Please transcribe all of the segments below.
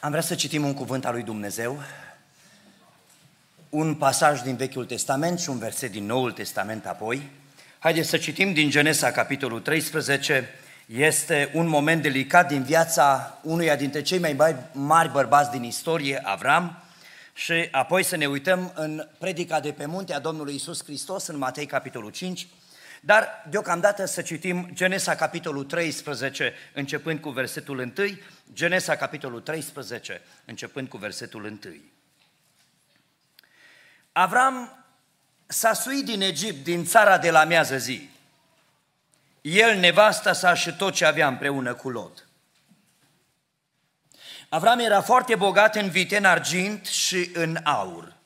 Am vrea să citim un cuvânt al lui Dumnezeu, un pasaj din Vechiul Testament și un verset din Noul Testament apoi. Haideți să citim din Genesa, capitolul 13. Este un moment delicat din viața unuia dintre cei mai mari bărbați din istorie, Avram, și apoi să ne uităm în predica de pe munte a Domnului Isus Hristos, în Matei, capitolul 5, dar deocamdată să citim Genesa capitolul 13, începând cu versetul 1, Genesa capitolul 13, începând cu versetul 1. Avram s-a suit din Egipt, din țara de la miază zi. El, nevasta sa și tot ce avea împreună cu Lot. Avram era foarte bogat în vite, în argint și în aur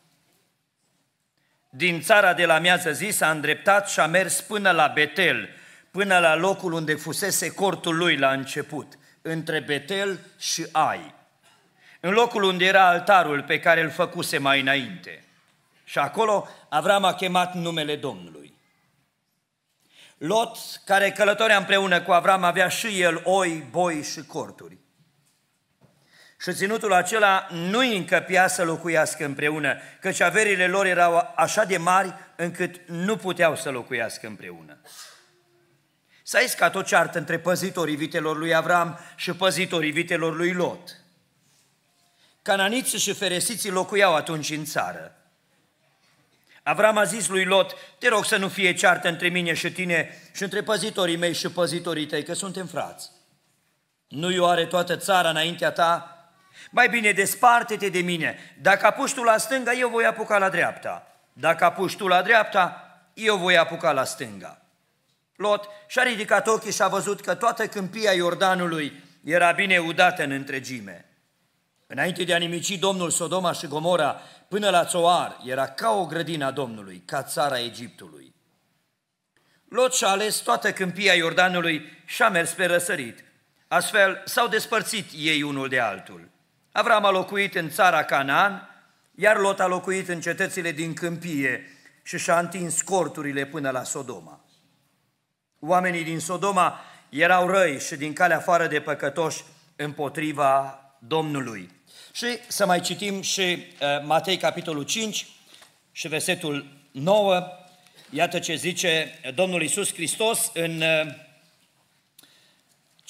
din țara de la miază zi s-a îndreptat și a mers până la Betel, până la locul unde fusese cortul lui la început, între Betel și Ai, în locul unde era altarul pe care îl făcuse mai înainte. Și acolo Avram a chemat numele Domnului. Lot, care călătorea împreună cu Avram, avea și el oi, boi și corturi. Și ținutul acela nu îi încăpea să locuiască împreună, căci averile lor erau așa de mari încât nu puteau să locuiască împreună. S-a iscat o ceartă între păzitorii vitelor lui Avram și păzitorii vitelor lui Lot. Cananiții și feresiții locuiau atunci în țară. Avram a zis lui Lot, te rog să nu fie ceartă între mine și tine și între păzitorii mei și păzitorii tăi, că suntem frați. Nu-i oare toată țara înaintea ta mai bine desparte-te de mine. Dacă apuci tu la stânga, eu voi apuca la dreapta. Dacă apuci tu la dreapta, eu voi apuca la stânga. Lot și-a ridicat ochii și a văzut că toată câmpia Iordanului era bine udată în întregime. Înainte de a nimici Domnul Sodoma și Gomora până la Țoar, era ca o grădină a Domnului, ca țara Egiptului. Lot și-a ales toată câmpia Iordanului și a mers pe răsărit. Astfel s-au despărțit ei unul de altul. Avram a locuit în țara Canaan, iar Lot a locuit în cetățile din câmpie și și-a întins corturile până la Sodoma. Oamenii din Sodoma erau răi și din calea afară de păcătoși împotriva Domnului. Și să mai citim și uh, Matei capitolul 5 și versetul 9. Iată ce zice Domnul Isus Hristos în uh,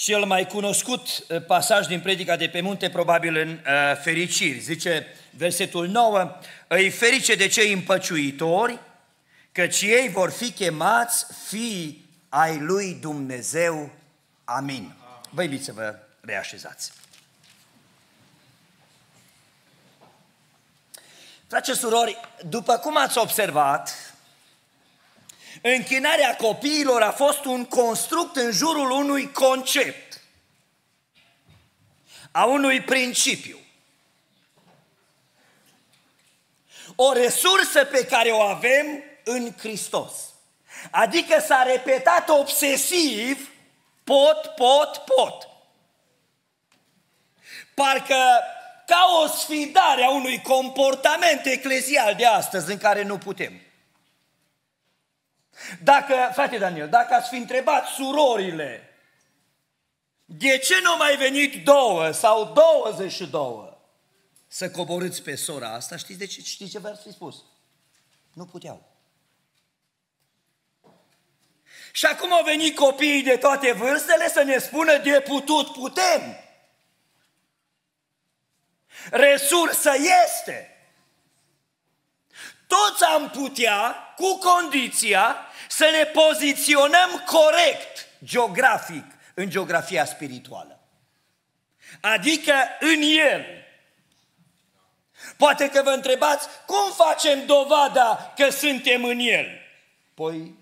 cel mai cunoscut uh, pasaj din predica de pe munte, probabil în uh, fericiri. Zice versetul 9, îi ferice de cei împăciuitori, căci ei vor fi chemați fii ai lui Dumnezeu. Amin. Vă invit să vă reașezați. Frate surori, după cum ați observat, Închinarea copiilor a fost un construct în jurul unui concept, a unui principiu. O resursă pe care o avem în Hristos. Adică s-a repetat obsesiv, pot, pot, pot. Parcă ca o sfidare a unui comportament eclezial de astăzi în care nu putem. Dacă, frate Daniel, dacă ați fi întrebat surorile, de ce nu mai venit două sau 22 să coborâți pe sora asta, știți, de ce, știți ce v-ați fi spus? Nu puteau. Și acum au venit copiii de toate vârstele să ne spună de putut putem. Resursă este. Toți am putea, cu condiția să ne poziționăm corect geografic în geografia spirituală. Adică în El. Poate că vă întrebați, cum facem dovada că suntem în El? Păi,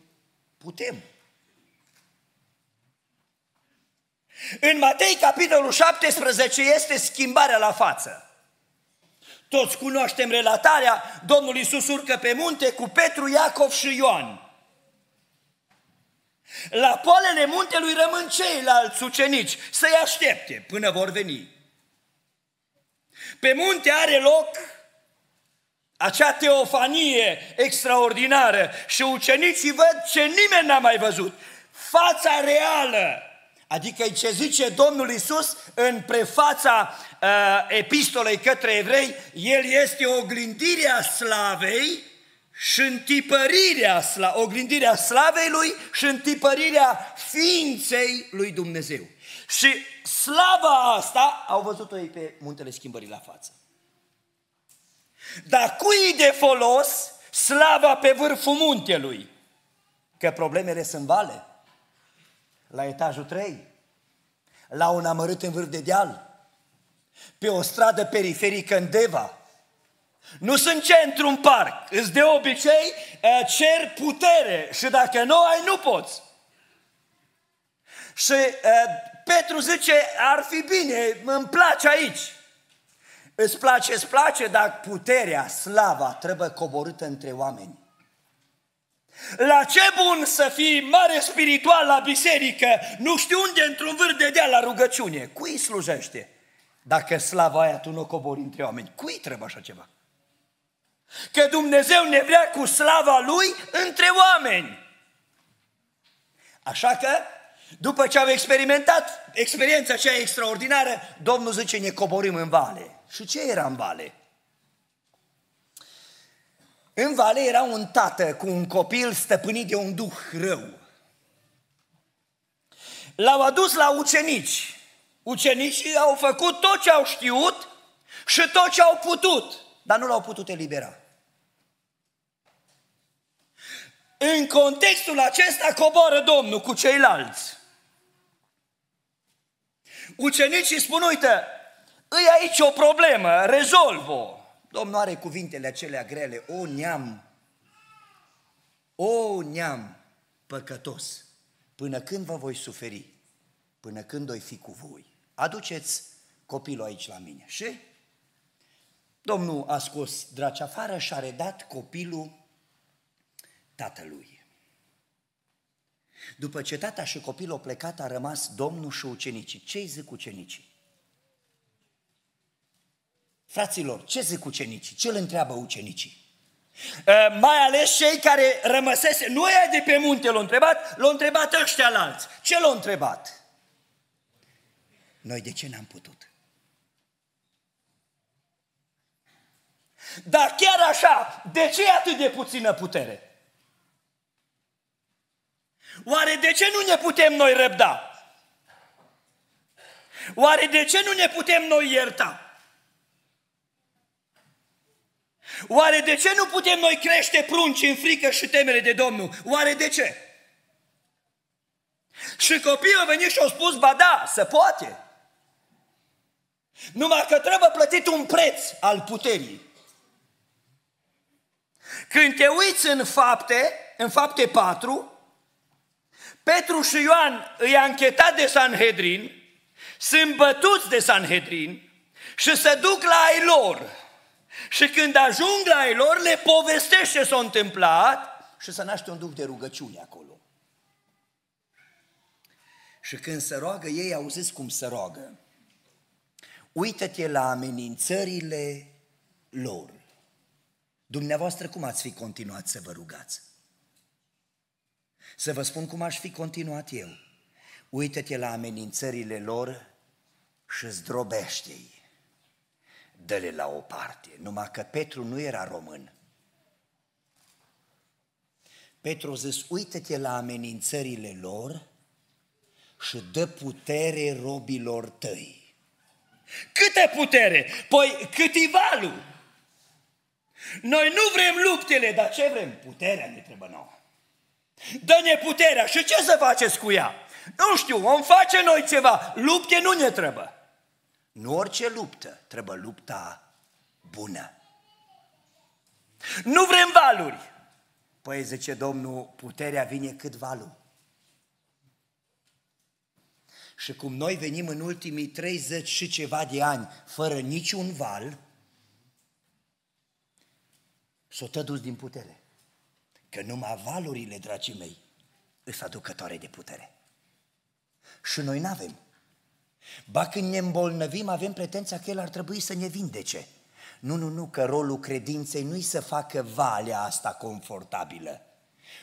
putem. În Matei, capitolul 17, este schimbarea la față. Toți cunoaștem relatarea, Domnul Iisus urcă pe munte cu Petru, Iacov și Ioan. La poalele muntelui rămân ceilalți ucenici să-i aștepte până vor veni. Pe munte are loc acea teofanie extraordinară și ucenicii văd ce nimeni n-a mai văzut. Fața reală Adică ce zice Domnul Isus în prefața uh, epistolei către evrei, El este oglindirea slavei și întipărirea, sla, oglindirea slavei Lui și întipărirea ființei Lui Dumnezeu. Și slava asta, au văzut-o ei pe muntele schimbării la față. Dar cui de folos slava pe vârful muntelui? Că problemele sunt vale. La etajul 3, la un amărât în vârf de deal, pe o stradă periferică în Deva, nu sunt centru în parc, îți de obicei eh, cer putere și dacă nu ai, nu poți. Și uh, Petru zice, ar fi bine, îmi place aici. Îți place, îți place, dar puterea, slava trebuie coborâtă între oameni. La ce bun să fii mare spiritual la biserică, nu știu unde, într-un vârf de deal la rugăciune. Cui slujește? Dacă slava aia tu nu cobori între oameni, cui trebuie așa ceva? Că Dumnezeu ne vrea cu slava Lui între oameni. Așa că după ce au experimentat experiența aceea extraordinară, Domnul zice, ne coborim în vale. Și ce era în vale? În vale era un tată cu un copil stăpânit de un duh rău. L-au adus la ucenici. Ucenicii au făcut tot ce au știut și tot ce au putut, dar nu l-au putut elibera. În contextul acesta coboară Domnul cu ceilalți. Ucenicii spun, uite, îi aici o problemă, rezolvă Domnul are cuvintele acelea grele, o neam, o neam păcătos, până când vă voi suferi, până când voi fi cu voi. Aduceți copilul aici la mine. Și Domnul a scos draci afară și a redat copilul tatălui. După ce tata și copilul au plecat, a rămas Domnul și ucenicii. Ce-i zic ucenicii? Fraților, ce zic ucenicii? Ce îl întreabă ucenicii? Uh, mai ales cei care rămăsese, nu e de pe munte l-au întrebat, l-au întrebat ăștia alți. Ce l-au întrebat? Noi de ce n-am putut? Dar chiar așa, de ce e atât de puțină putere? Oare de ce nu ne putem noi răbda? Oare de ce nu ne putem noi ierta? Oare de ce nu putem noi crește prunci în frică și temere de Domnul? Oare de ce? Și copiii au venit și au spus, ba da, se poate. Numai că trebuie plătit un preț al puterii. Când te uiți în fapte, în fapte 4, Petru și Ioan îi anchetat de Sanhedrin, sunt bătuți de Sanhedrin și se duc la ai lor. Și când ajung la ei lor, le povestește ce s-a întâmplat și să naște un duc de rugăciune acolo. Și când se roagă, ei auziți cum se roagă. Uită-te la amenințările lor. Dumneavoastră cum ați fi continuat să vă rugați? Să vă spun cum aș fi continuat eu. Uită-te la amenințările lor și zdrobește-i dă-le la o parte. Numai că Petru nu era român. Petru a zis, uită-te la amenințările lor și dă putere robilor tăi. Câte putere? Păi câtivalul. Noi nu vrem luptele, dar ce vrem? Puterea ne trebuie nouă. Dă-ne puterea și ce să faceți cu ea? Nu știu, vom face noi ceva. Lupte nu ne trebuie. Nu orice luptă, trebuie lupta bună. Nu vrem valuri. Păi zice Domnul, puterea vine cât valul. Și cum noi venim în ultimii 30 și ceva de ani fără niciun val, s-o tădus din putere. Că numai valurile, dragii mei, îs aducătoare de putere. Și noi n-avem. Ba când ne îmbolnăvim, avem pretenția că El ar trebui să ne vindece. Nu, nu, nu, că rolul credinței nu-i să facă valea asta confortabilă.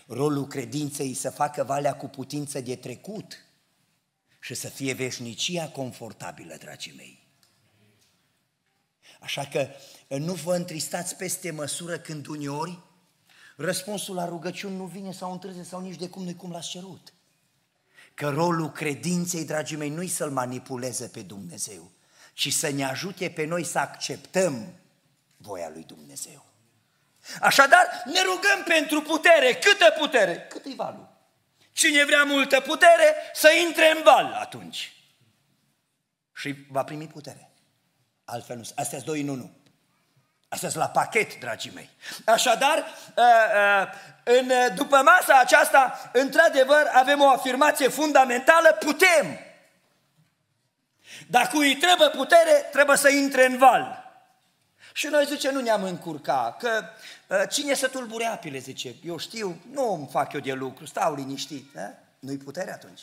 Rolul credinței să facă valea cu putință de trecut și să fie veșnicia confortabilă, dragii mei. Așa că nu vă întristați peste măsură când uneori răspunsul la rugăciuni nu vine sau întârzie sau nici de cum nu cum l-ați cerut. Că rolul credinței, dragii mei, nu-i să-L manipuleze pe Dumnezeu, ci să ne ajute pe noi să acceptăm voia lui Dumnezeu. Așadar, ne rugăm pentru putere. Câtă putere? Cât e valul? Cine vrea multă putere, să intre în val atunci. Și va primi putere. Altfel nu. Astea sunt doi în unul. Astea sunt la pachet, dragii mei. Așadar, ă, ă, în, după masa aceasta, într-adevăr, avem o afirmație fundamentală, putem. Dacă îi trebuie putere, trebuie să intre în val. Și noi zice, nu ne-am încurca, că uh, cine să tulbure apele, zice, eu știu, nu îmi fac eu de lucru, stau liniștit. Da? Nu-i putere atunci.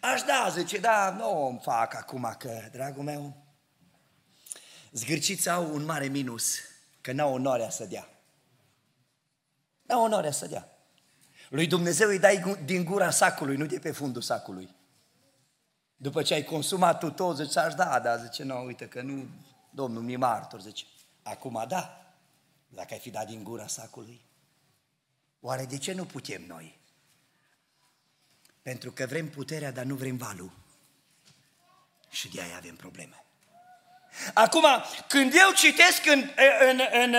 Aș da, zice, da, nu îmi fac acum, că, dragul meu, zgârciți au un mare minus, că n-au onoarea să dea. N-au onoarea să dea. Lui Dumnezeu îi dai din gura sacului, nu de pe fundul sacului. După ce ai consumat tu tot, zici, aș da, dar zice, nu, uite că nu, Domnul mi martor, zice, acum da, dacă ai fi dat din gura sacului. Oare de ce nu putem noi? Pentru că vrem puterea, dar nu vrem valul. Și de aia avem probleme. Acum, când eu citesc în, în, în,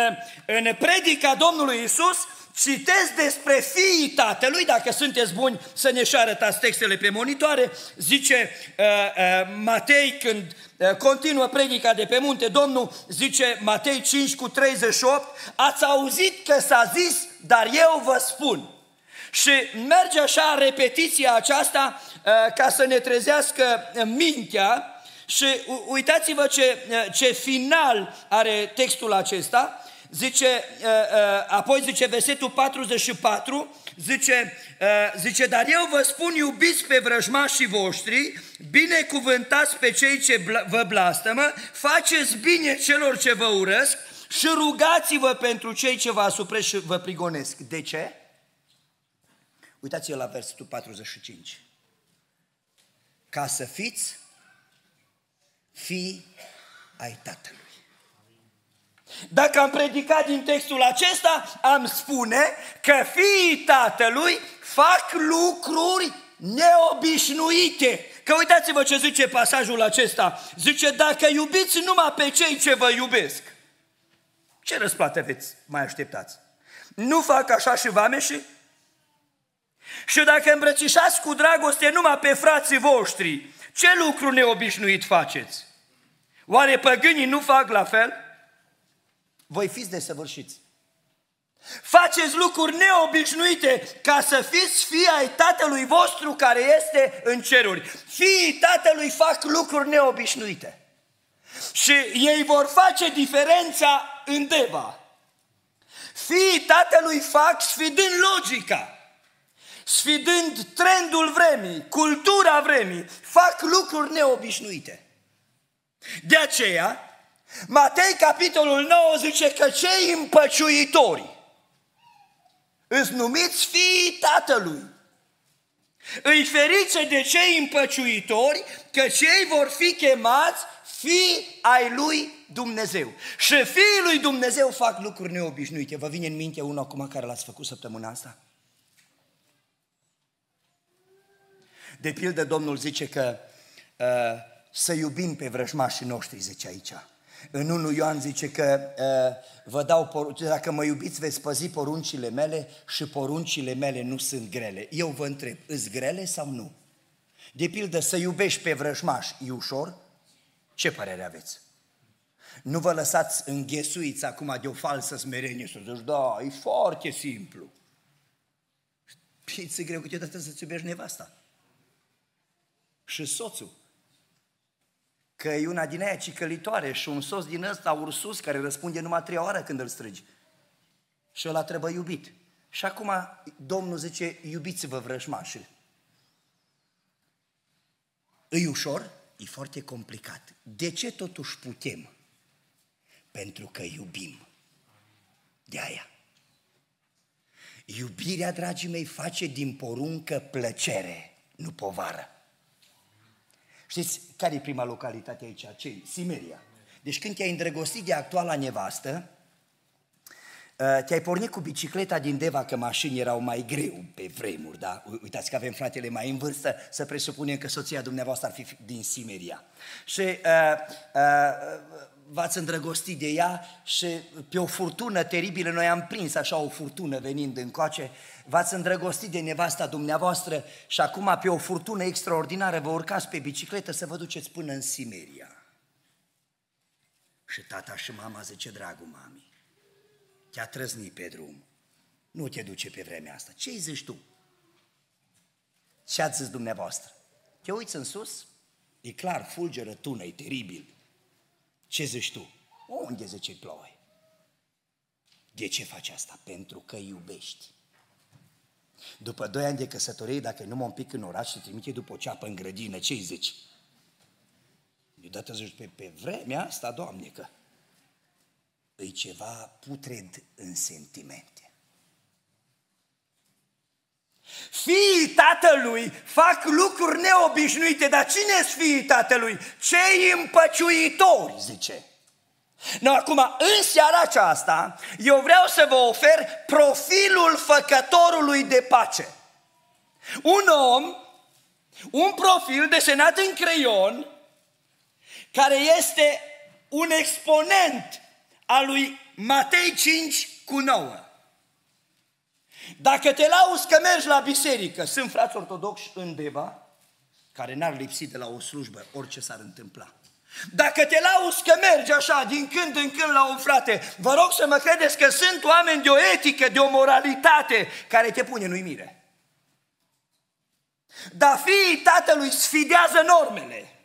în predica Domnului Isus, citesc despre fiii tatălui, dacă sunteți buni să ne și arătați textele pe monitoare, zice uh, uh, Matei când uh, continuă predica de pe munte, Domnul zice Matei 5 cu 38, ați auzit că s-a zis, dar eu vă spun. Și merge așa repetiția aceasta uh, ca să ne trezească mintea și uitați-vă ce, uh, ce final are textul acesta, zice, uh, uh, apoi zice versetul 44, zice, uh, zice, dar eu vă spun iubiți pe vrăjmașii voștri, binecuvântați pe cei ce vă blastămă, faceți bine celor ce vă urăsc și rugați-vă pentru cei ce vă asupresc și vă prigonesc. De ce? Uitați-vă la versetul 45. Ca să fiți fii ai Tatălui. Dacă am predicat din textul acesta, am spune că fiii tatălui fac lucruri neobișnuite. Că uitați-vă ce zice pasajul acesta. Zice, dacă iubiți numai pe cei ce vă iubesc, ce răsplată veți mai așteptați? Nu fac așa și vameșii? Și dacă îmbrățișați cu dragoste numai pe frații voștri, ce lucru neobișnuit faceți? Oare păgânii nu fac la fel? voi fiți desăvârșiți. Faceți lucruri neobișnuite ca să fiți fii ai Tatălui vostru care este în ceruri. Fiii Tatălui fac lucruri neobișnuite. Și ei vor face diferența în Deva. Fiii Tatălui fac sfidând logica, sfidând trendul vremii, cultura vremii, fac lucruri neobișnuite. De aceea, Matei, capitolul 9, zice că cei împăciuitori îți numiți fiii Tatălui. Îi ferice de cei împăciuitori, că cei vor fi chemați fii ai lui Dumnezeu. Și fiii lui Dumnezeu fac lucruri neobișnuite. Vă vine în minte unul acum care l-ați făcut săptămâna asta? De pildă, Domnul zice că uh, să iubim pe vrăjmașii noștri, zice aici. În 1 Ioan zice că uh, vă dau porunci, dacă mă iubiți veți păzi poruncile mele și poruncile mele nu sunt grele. Eu vă întreb, îți grele sau nu? De pildă, să iubești pe vrăjmaș, e ușor? Ce părere aveți? Nu vă lăsați înghesuiți acum de o falsă smerenie și zici, da, e foarte simplu. Și ți greu câteodată să-ți iubești nevasta. Și soțul că e una din aia cicălitoare și un sos din ăsta ursus care răspunde numai trei ore când îl strigi. Și ăla trebuie iubit. Și acum Domnul zice, iubiți-vă vrăjmașii. E ușor? E foarte complicat. De ce totuși putem? Pentru că iubim. De aia. Iubirea, dragii mei, face din poruncă plăcere, nu povară. Știți care e prima localitate aici? Ce Simeria. Deci când te-ai îndrăgostit de actuala nevastă, uh, te-ai pornit cu bicicleta din Deva, că mașini erau mai greu pe vremuri, da? Uitați că avem fratele mai în vârstă, să presupunem că soția dumneavoastră ar fi din Simeria. Și uh, uh, v-ați îndrăgostit de ea și pe o furtună teribilă, noi am prins așa o furtună venind încoace, v-ați îndrăgostit de nevasta dumneavoastră și acum pe o furtună extraordinară vă urcați pe bicicletă să vă duceți până în Simeria. Și tata și mama zice, dragul mami, te-a trăznit pe drum, nu te duce pe vremea asta. Ce-i zici tu? Ce ați zis dumneavoastră? Te uiți în sus? E clar, fulgeră tună, e teribil. Ce zici tu? Unde zice ploaie? De ce faci asta? Pentru că iubești. După doi ani de căsătorie, dacă nu mă un pic în oraș, se trimite după o ceapă în grădină, ce îi zici? Deodată zici, pe, pe vremea asta, Doamne, că e ceva putred în sentimente. Fiii tatălui fac lucruri neobișnuite, dar cine sunt fiii tatălui? Cei împăciuitori, zice. No, acum, în seara aceasta, eu vreau să vă ofer profilul făcătorului de pace. Un om, un profil desenat în creion, care este un exponent al lui Matei 5 cu 9. Dacă te lauzi că mergi la biserică, sunt frați ortodoxi în Deva, care n-ar lipsi de la o slujbă, orice s-ar întâmpla. Dacă te lauzi că mergi așa din când în când la un frate, vă rog să mă credeți că sunt oameni de o etică, de o moralitate care te pune în uimire. Dar fiii tatălui sfidează normele.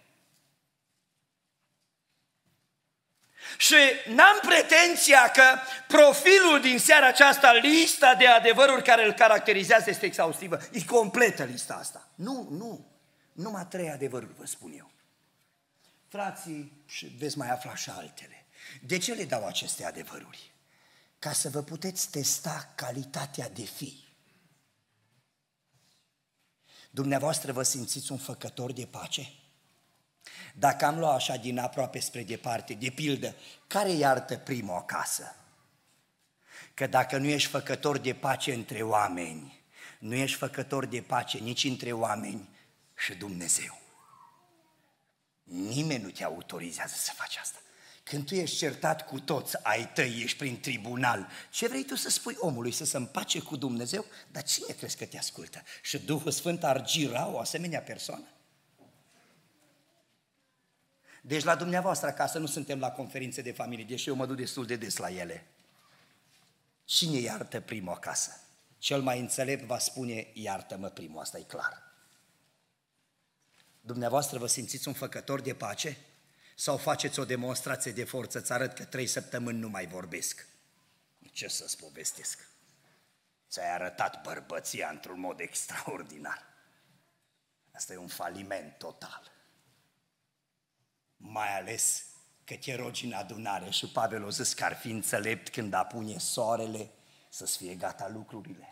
Și n-am pretenția că profilul din seara aceasta, lista de adevăruri care îl caracterizează este exhaustivă. E completă lista asta. Nu, nu. Numai trei adevăruri vă spun eu. Frații, și veți mai afla și altele. De ce le dau aceste adevăruri? Ca să vă puteți testa calitatea de fi. Dumneavoastră vă simțiți un făcător de pace? Dacă am luat așa din aproape spre departe, de pildă, care iartă primul acasă? Că dacă nu ești făcător de pace între oameni, nu ești făcător de pace nici între oameni și Dumnezeu. Nimeni nu te autorizează să faci asta. Când tu ești certat cu toți ai tăi, ești prin tribunal, ce vrei tu să spui omului? Să se împace cu Dumnezeu? Dar cine crezi că te ascultă? Și Duhul Sfânt ar gira o asemenea persoană? Deci la dumneavoastră acasă nu suntem la conferințe de familie, deși eu mă duc destul de des la ele. Cine iartă primul acasă? Cel mai înțelept va spune, iartă-mă primul, asta e clar. Dumneavoastră vă simțiți un făcător de pace? Sau faceți o demonstrație de forță, îți arăt că trei săptămâni nu mai vorbesc? Ce să-ți povestesc? Ți-ai arătat bărbăția într-un mod extraordinar. Asta e un faliment total mai ales că te rogi în adunare și Pavel o zis că ar fi înțelept când apune soarele să-ți fie gata lucrurile.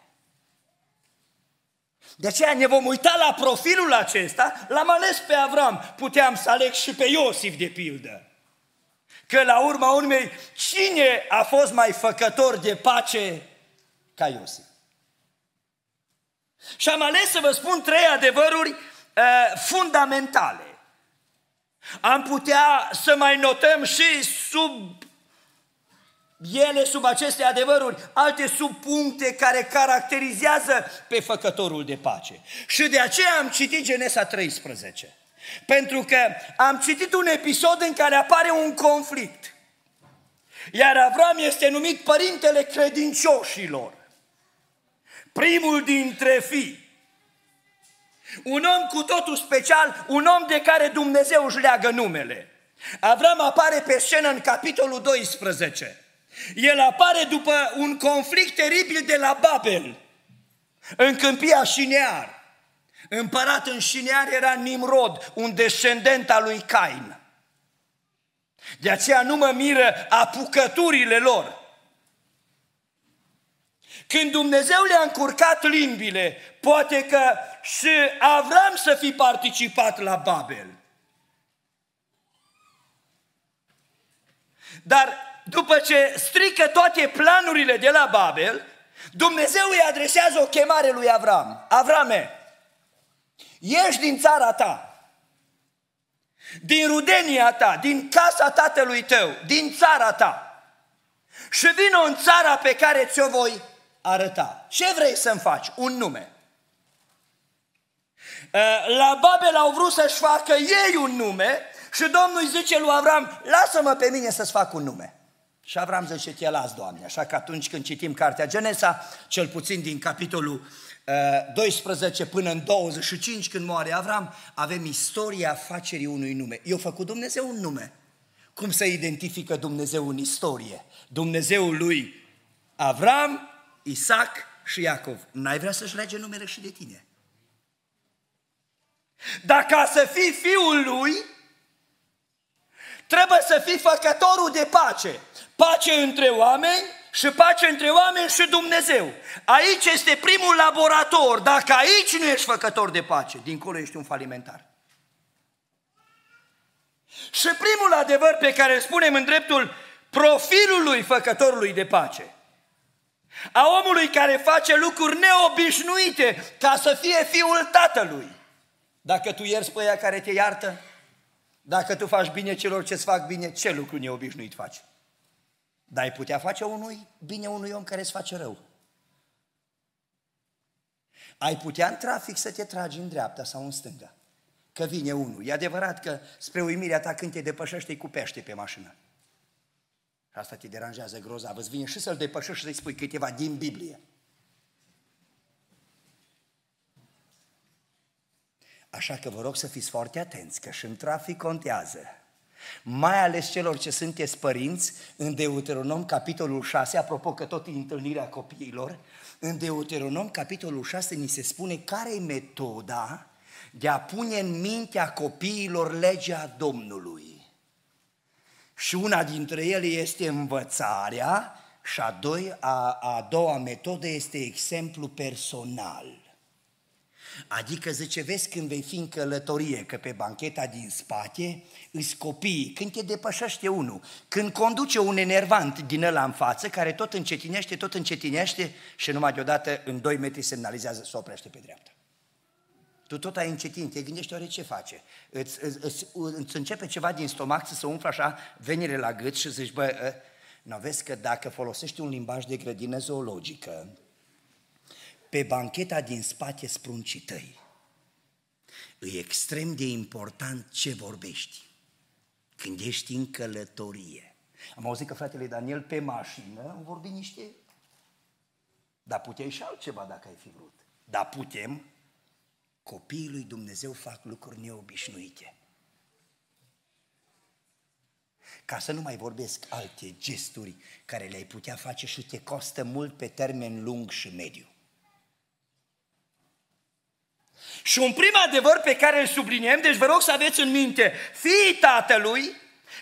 De aceea ne vom uita la profilul acesta, l-am ales pe Avram, puteam să aleg și pe Iosif de pildă. Că la urma urmei, cine a fost mai făcător de pace ca Iosif? Și am ales să vă spun trei adevăruri uh, fundamentale am putea să mai notăm și sub ele, sub aceste adevăruri, alte subpuncte care caracterizează pe făcătorul de pace. Și de aceea am citit Genesa 13. Pentru că am citit un episod în care apare un conflict. Iar Avram este numit părintele credincioșilor. Primul dintre fii. Un om cu totul special, un om de care Dumnezeu își leagă numele. Avram apare pe scenă în capitolul 12. El apare după un conflict teribil de la Babel, în câmpia Șinear. Împărat în Șinear era Nimrod, un descendent al lui Cain. De aceea nu mă miră apucăturile lor. Când Dumnezeu le-a încurcat limbile, poate că și Avram să fi participat la Babel. Dar după ce strică toate planurile de la Babel, Dumnezeu îi adresează o chemare lui Avram. Avrame, ieși din țara ta, din rudenia ta, din casa tatălui tău, din țara ta și vină în țara pe care ți-o voi arăta. Ce vrei să-mi faci? Un nume. Uh, la Babel au vrut să-și facă ei un nume și Domnul îi zice lui Avram, lasă-mă pe mine să-ți fac un nume. Și Avram zice, te las, Doamne. Așa că atunci când citim cartea Genesa, cel puțin din capitolul 12 uh, până în 25, când moare Avram, avem istoria facerii unui nume. I-a făcut Dumnezeu un nume. Cum se identifică Dumnezeu în istorie? Dumnezeul lui Avram, Isaac și Iacov. N-ai vrea să-și lege numele și de tine. Dar ca să fii fiul lui, trebuie să fii făcătorul de pace. Pace între oameni și pace între oameni și Dumnezeu. Aici este primul laborator. Dacă aici nu ești făcător de pace, dincolo ești un falimentar. Și primul adevăr pe care îl spunem în dreptul profilului făcătorului de pace, a omului care face lucruri neobișnuite ca să fie fiul tatălui. Dacă tu ierți pe ea care te iartă, dacă tu faci bine celor ce-ți fac bine, ce lucru neobișnuit faci? Dar ai putea face unui bine unui om care îți face rău. Ai putea în trafic să te tragi în dreapta sau în stânga. Că vine unul. E adevărat că spre uimirea ta când te depășește, îi cupește pe mașină. Asta te deranjează grozav. Îți vine și să-l depășești și să-i spui câteva din Biblie. Așa că vă rog să fiți foarte atenți, că și în trafic contează mai ales celor ce sunteți părinți, în Deuteronom, capitolul 6, apropo că tot e întâlnirea copiilor, în Deuteronom, capitolul 6, ni se spune care e metoda de a pune în mintea copiilor legea Domnului. Și una dintre ele este învățarea și a, doi, a, a doua metodă este exemplu personal. Adică zice, vezi când vei fi în călătorie, că pe bancheta din spate îți copiii, când te depășește unul, când conduce un enervant din ăla în față, care tot încetinește, tot încetinește și numai deodată în 2 metri semnalizează să oprește pe dreapta. Tu tot ai încetinit, te gândești oare ce face? Îți, îți, îți, îți începe ceva din stomac să se umflă așa venire la gât și zici, bă, ă, nu vezi că dacă folosești un limbaj de grădină zoologică, pe bancheta din spate spruncii tăi. E extrem de important ce vorbești când ești în călătorie. Am auzit că fratele Daniel pe mașină vorbi niște... Dar puteai și altceva dacă ai fi vrut. Dar putem, copiii lui Dumnezeu fac lucruri neobișnuite. Ca să nu mai vorbesc alte gesturi care le-ai putea face și te costă mult pe termen lung și mediu. Și un prim adevăr pe care îl subliniem, deci vă rog să aveți în minte, fiii tatălui,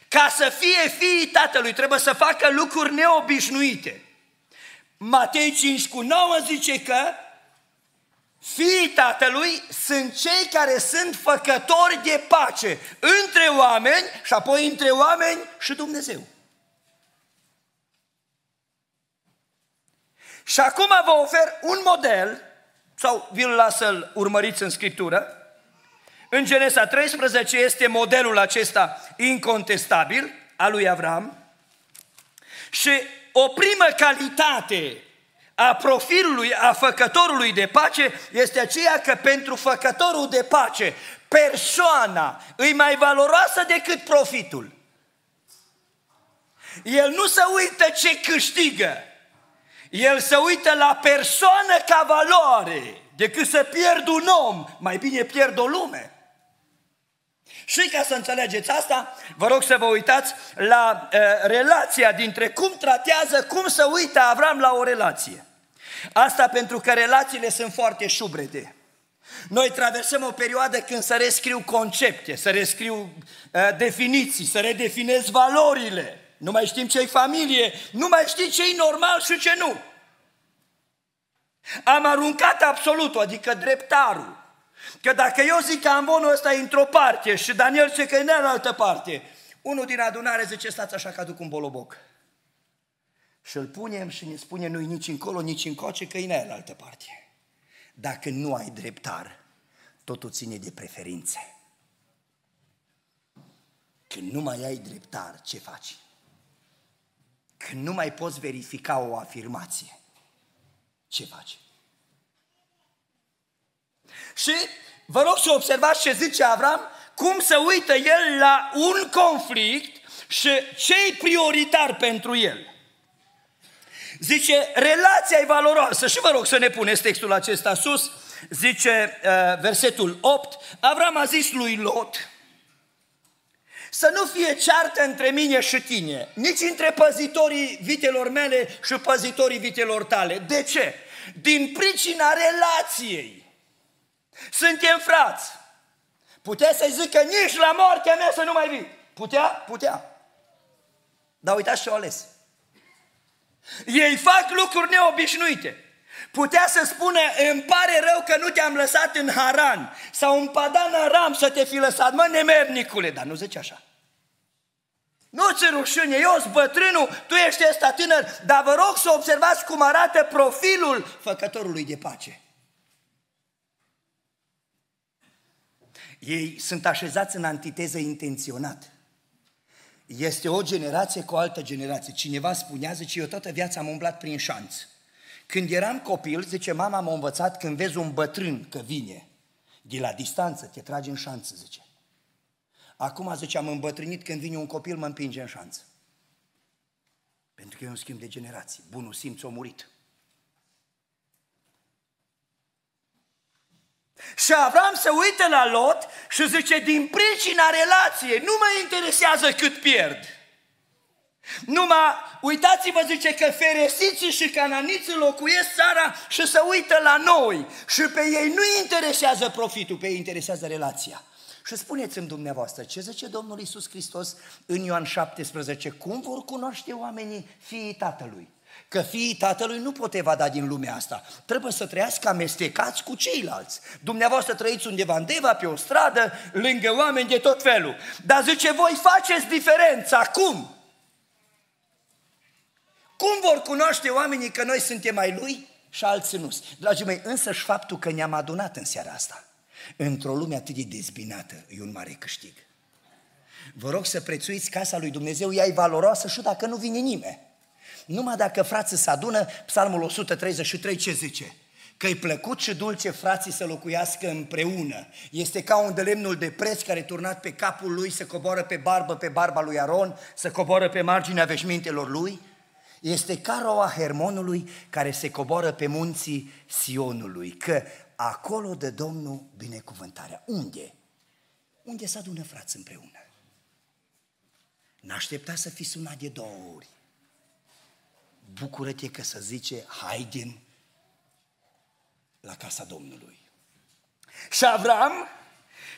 ca să fie fiii tatălui, trebuie să facă lucruri neobișnuite. Matei 5 cu 9 zice că fiii tatălui sunt cei care sunt făcători de pace între oameni și apoi între oameni și Dumnezeu. Și acum vă ofer un model sau vi-l las să-l urmăriți în Scriptură. În Genesa 13 este modelul acesta incontestabil al lui Avram și o primă calitate a profilului, a făcătorului de pace este aceea că pentru făcătorul de pace persoana îi mai valoroasă decât profitul. El nu se uită ce câștigă, el se uită la persoană ca valoare, decât să pierd un om, mai bine pierd o lume. Și ca să înțelegeți asta, vă rog să vă uitați la uh, relația dintre cum tratează, cum să uită Avram la o relație. Asta pentru că relațiile sunt foarte șubrede. Noi traversăm o perioadă când să rescriu concepte, să rescriu uh, definiții, să redefinez valorile. Nu mai știm ce-i familie, nu mai știm ce-i normal și ce nu. Am aruncat absolutul, adică dreptarul. Că dacă eu zic că amvonul ăsta e într-o parte și Daniel zice că e în altă parte, unul din adunare zice, stați așa că aduc un boloboc. Și îl punem și ne spune, nu nici încolo, nici încoace, că e în altă parte. Dacă nu ai dreptar, totul ține de preferințe. Când nu mai ai dreptar, ce faci? Când nu mai poți verifica o afirmație, ce faci? Și vă rog să observați ce zice Avram, cum se uită el la un conflict și ce e prioritar pentru el. Zice, relația e valoroasă și vă rog să ne puneți textul acesta sus. Zice uh, versetul 8, Avram a zis lui Lot, să nu fie ceartă între mine și tine, nici între păzitorii vitelor mele și păzitorii vitelor tale. De ce? Din pricina relației. Suntem frați. Putea să-i zică nici la moartea mea să nu mai vii. Putea? Putea. Dar uitați ce-o ales. Ei fac lucruri neobișnuite. Putea să spună, îmi pare rău că nu te-am lăsat în Haran sau în Padan Aram să te fi lăsat, mă, nemernicule, dar nu zice așa. Nu ți rușine, eu sunt bătrânul, tu ești ăsta tânăr, dar vă rog să observați cum arată profilul făcătorului de pace. Ei sunt așezați în antiteză intenționat. Este o generație cu o altă generație. Cineva spunea, zice, eu toată viața am umblat prin șanț. Când eram copil, zice, mama m-a învățat, când vezi un bătrân că vine, de la distanță, te trage în șanță, zice. Acum, zice, am îmbătrânit, când vine un copil, mă împinge în șanță. Pentru că e un schimb de generații. Bunul simț a murit. Și Avram se uită la Lot și zice, din pricina relației, nu mă interesează cât pierd. Numai, uitați-vă, zice că feresiții și cananiții locuiesc țara și se uită la noi. Și pe ei nu interesează profitul, pe ei interesează relația. Și spuneți-mi dumneavoastră, ce zice Domnul Isus Hristos în Ioan 17? Cum vor cunoaște oamenii fiii Tatălui? Că fiii tatălui nu pot evada din lumea asta. Trebuie să trăiască amestecați cu ceilalți. Dumneavoastră trăiți undeva în Deva, pe o stradă, lângă oameni de tot felul. Dar zice, voi faceți diferența. Cum? Cum vor cunoaște oamenii că noi suntem mai lui și alții nu? Dragii mei, însăși faptul că ne-am adunat în seara asta, într-o lume atât de dezbinată, e un mare câștig. Vă rog să prețuiți casa lui Dumnezeu, ea e valoroasă și dacă nu vine nimeni. Numai dacă frații se adună, psalmul 133 ce zice? că e plăcut și dulce frații să locuiască împreună. Este ca un de lemnul de preț care turnat pe capul lui să coboară pe barbă, pe barba lui Aron, să coboară pe marginea veșmintelor lui. Este ca roa Hermonului care se coboară pe munții Sionului, că acolo de Domnul binecuvântarea. Unde? Unde se adună frați împreună? N-aștepta să fi sunat de două ori bucură-te că să zice, haidem la casa Domnului. Și Avram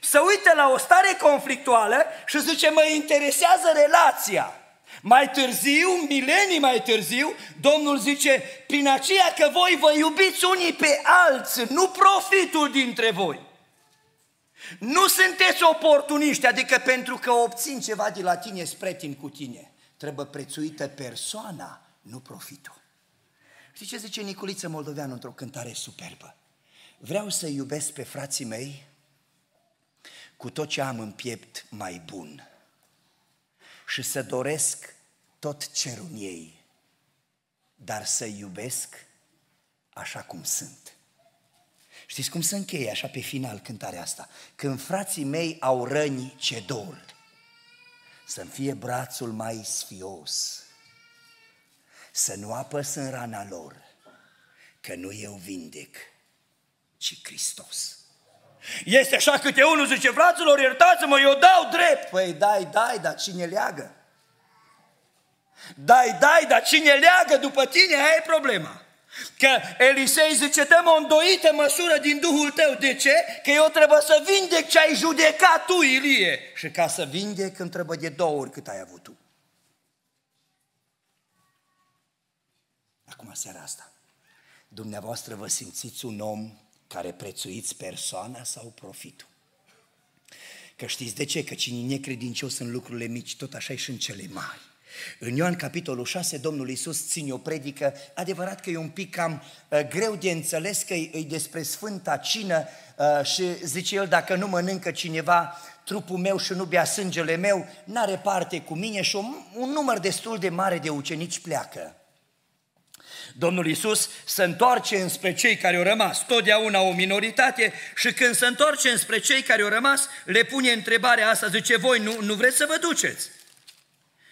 se uită la o stare conflictuală și zice, mă interesează relația. Mai târziu, milenii mai târziu, Domnul zice, prin aceea că voi vă iubiți unii pe alții, nu profitul dintre voi. Nu sunteți oportuniști, adică pentru că obțin ceva de la tine spre cu tine. Trebuie prețuită persoana nu profitul. Știi ce zice Niculiță Moldoveanu într-o cântare superbă? Vreau să iubesc pe frații mei cu tot ce am în piept mai bun și să doresc tot cerul ei, dar să iubesc așa cum sunt. Știți cum se încheie așa pe final cântarea asta? Când frații mei au răni ce dor, să-mi fie brațul mai sfios, să nu apăs în rana lor, că nu eu vindec, ci Hristos. Este așa câte unul zice, fraților, iertați-mă, eu dau drept. Păi dai, dai, dar cine leagă? Dai, dai, dar cine leagă după tine, aia e problema. Că Elisei zice, dă o îndoită măsură din Duhul tău. De ce? Că eu trebuie să vindec ce ai judecat tu, Ilie. Și ca să vindec, îmi trebuie de două ori cât ai avut tu. Acum seara asta. Dumneavoastră vă simțiți un om care prețuiți persoana sau profitul. Că știți de ce? Că cine e necredincios în lucrurile mici, tot așa e și în cele mari. În Ioan capitolul 6, Domnul Iisus ține o predică, adevărat că e un pic cam uh, greu de înțeles că e, e despre Sfânta Cină uh, și zice el, dacă nu mănâncă cineva trupul meu și nu bea sângele meu, n-are parte cu mine și un, un număr destul de mare de ucenici pleacă. Domnul Iisus se întoarce înspre cei care au rămas, totdeauna o minoritate, și când se întoarce înspre cei care au rămas, le pune întrebarea asta, zice, voi nu, nu vreți să vă duceți?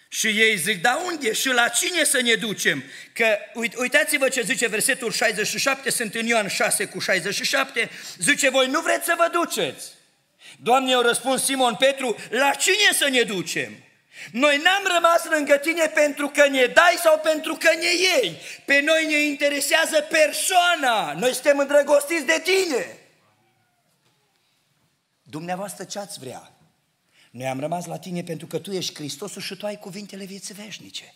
Și ei zic, da unde? Și la cine să ne ducem? Că uitați-vă ce zice versetul 67, sunt în Ioan 6 cu 67, zice, voi nu vreți să vă duceți? Doamne, au răspuns Simon Petru, la cine să ne ducem? Noi n-am rămas lângă tine pentru că ne dai sau pentru că ne iei. Pe noi ne interesează persoana. Noi suntem îndrăgostiți de tine. Dumneavoastră ce ați vrea? Noi am rămas la tine pentru că tu ești Hristosul și tu ai cuvintele vieții veșnice.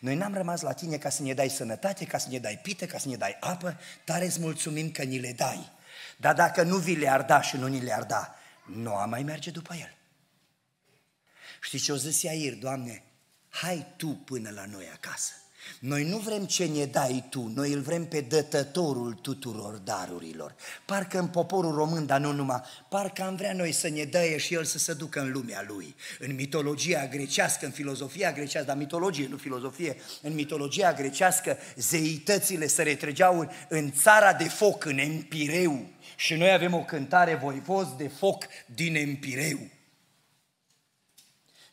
Noi n-am rămas la tine ca să ne dai sănătate, ca să ne dai pită, ca să ne dai apă, tare îți mulțumim că ni le dai. Dar dacă nu vi le-ar da și nu ni le-ar da, nu am mai merge după el. Știți ce o zis Iair, Doamne? Hai Tu până la noi acasă. Noi nu vrem ce ne dai Tu, noi îl vrem pe dătătorul tuturor darurilor. Parcă în poporul român, dar nu numai, parcă am vrea noi să ne dăie și el să se ducă în lumea lui. În mitologia grecească, în filozofia grecească, dar mitologie, nu filozofie, în mitologia grecească, zeitățile se retrăgeau în țara de foc, în Empireu. Și noi avem o cântare voivoz de foc din Empireu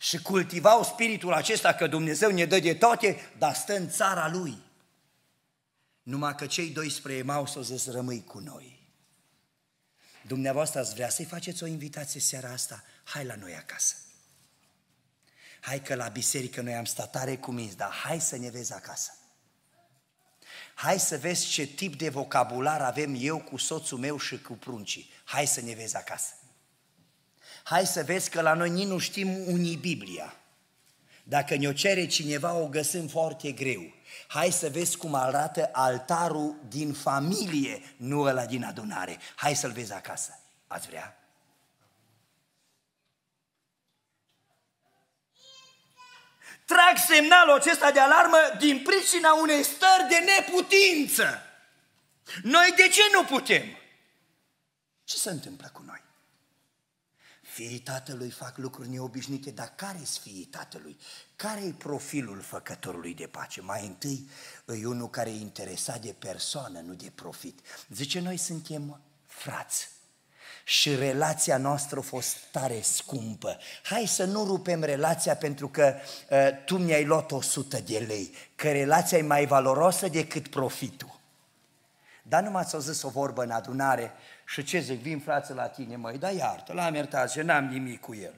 și cultivau spiritul acesta că Dumnezeu ne dă de toate, dar stă în țara Lui. Numai că cei doi spre Emaus o zis, rămâi cu noi. Dumneavoastră ați vrea să-i faceți o invitație seara asta? Hai la noi acasă. Hai că la biserică noi am stat tare cuminți, dar hai să ne vezi acasă. Hai să vezi ce tip de vocabular avem eu cu soțul meu și cu pruncii. Hai să ne vezi acasă. Hai să vezi că la noi nici nu știm unii Biblia. Dacă ne-o cere cineva, o găsim foarte greu. Hai să vezi cum arată altarul din familie, nu ăla din adunare. Hai să-l vezi acasă. Ați vrea? Trag semnalul acesta de alarmă din pricina unei stări de neputință. Noi de ce nu putem? Ce se întâmplă cu noi? Fiii tatălui fac lucruri neobișnuite, dar care sunt fiii tatălui? Care e profilul făcătorului de pace? Mai întâi e unul care e interesat de persoană, nu de profit. Zice, noi suntem frați și relația noastră a fost tare scumpă. Hai să nu rupem relația pentru că uh, tu mi-ai luat 100 de lei, că relația e mai valoroasă decât profitul. Dar nu m-ați auzit o vorbă în adunare și ce zic, vin frață la tine, măi, da iartă, l-am iertat și n-am nimic cu el.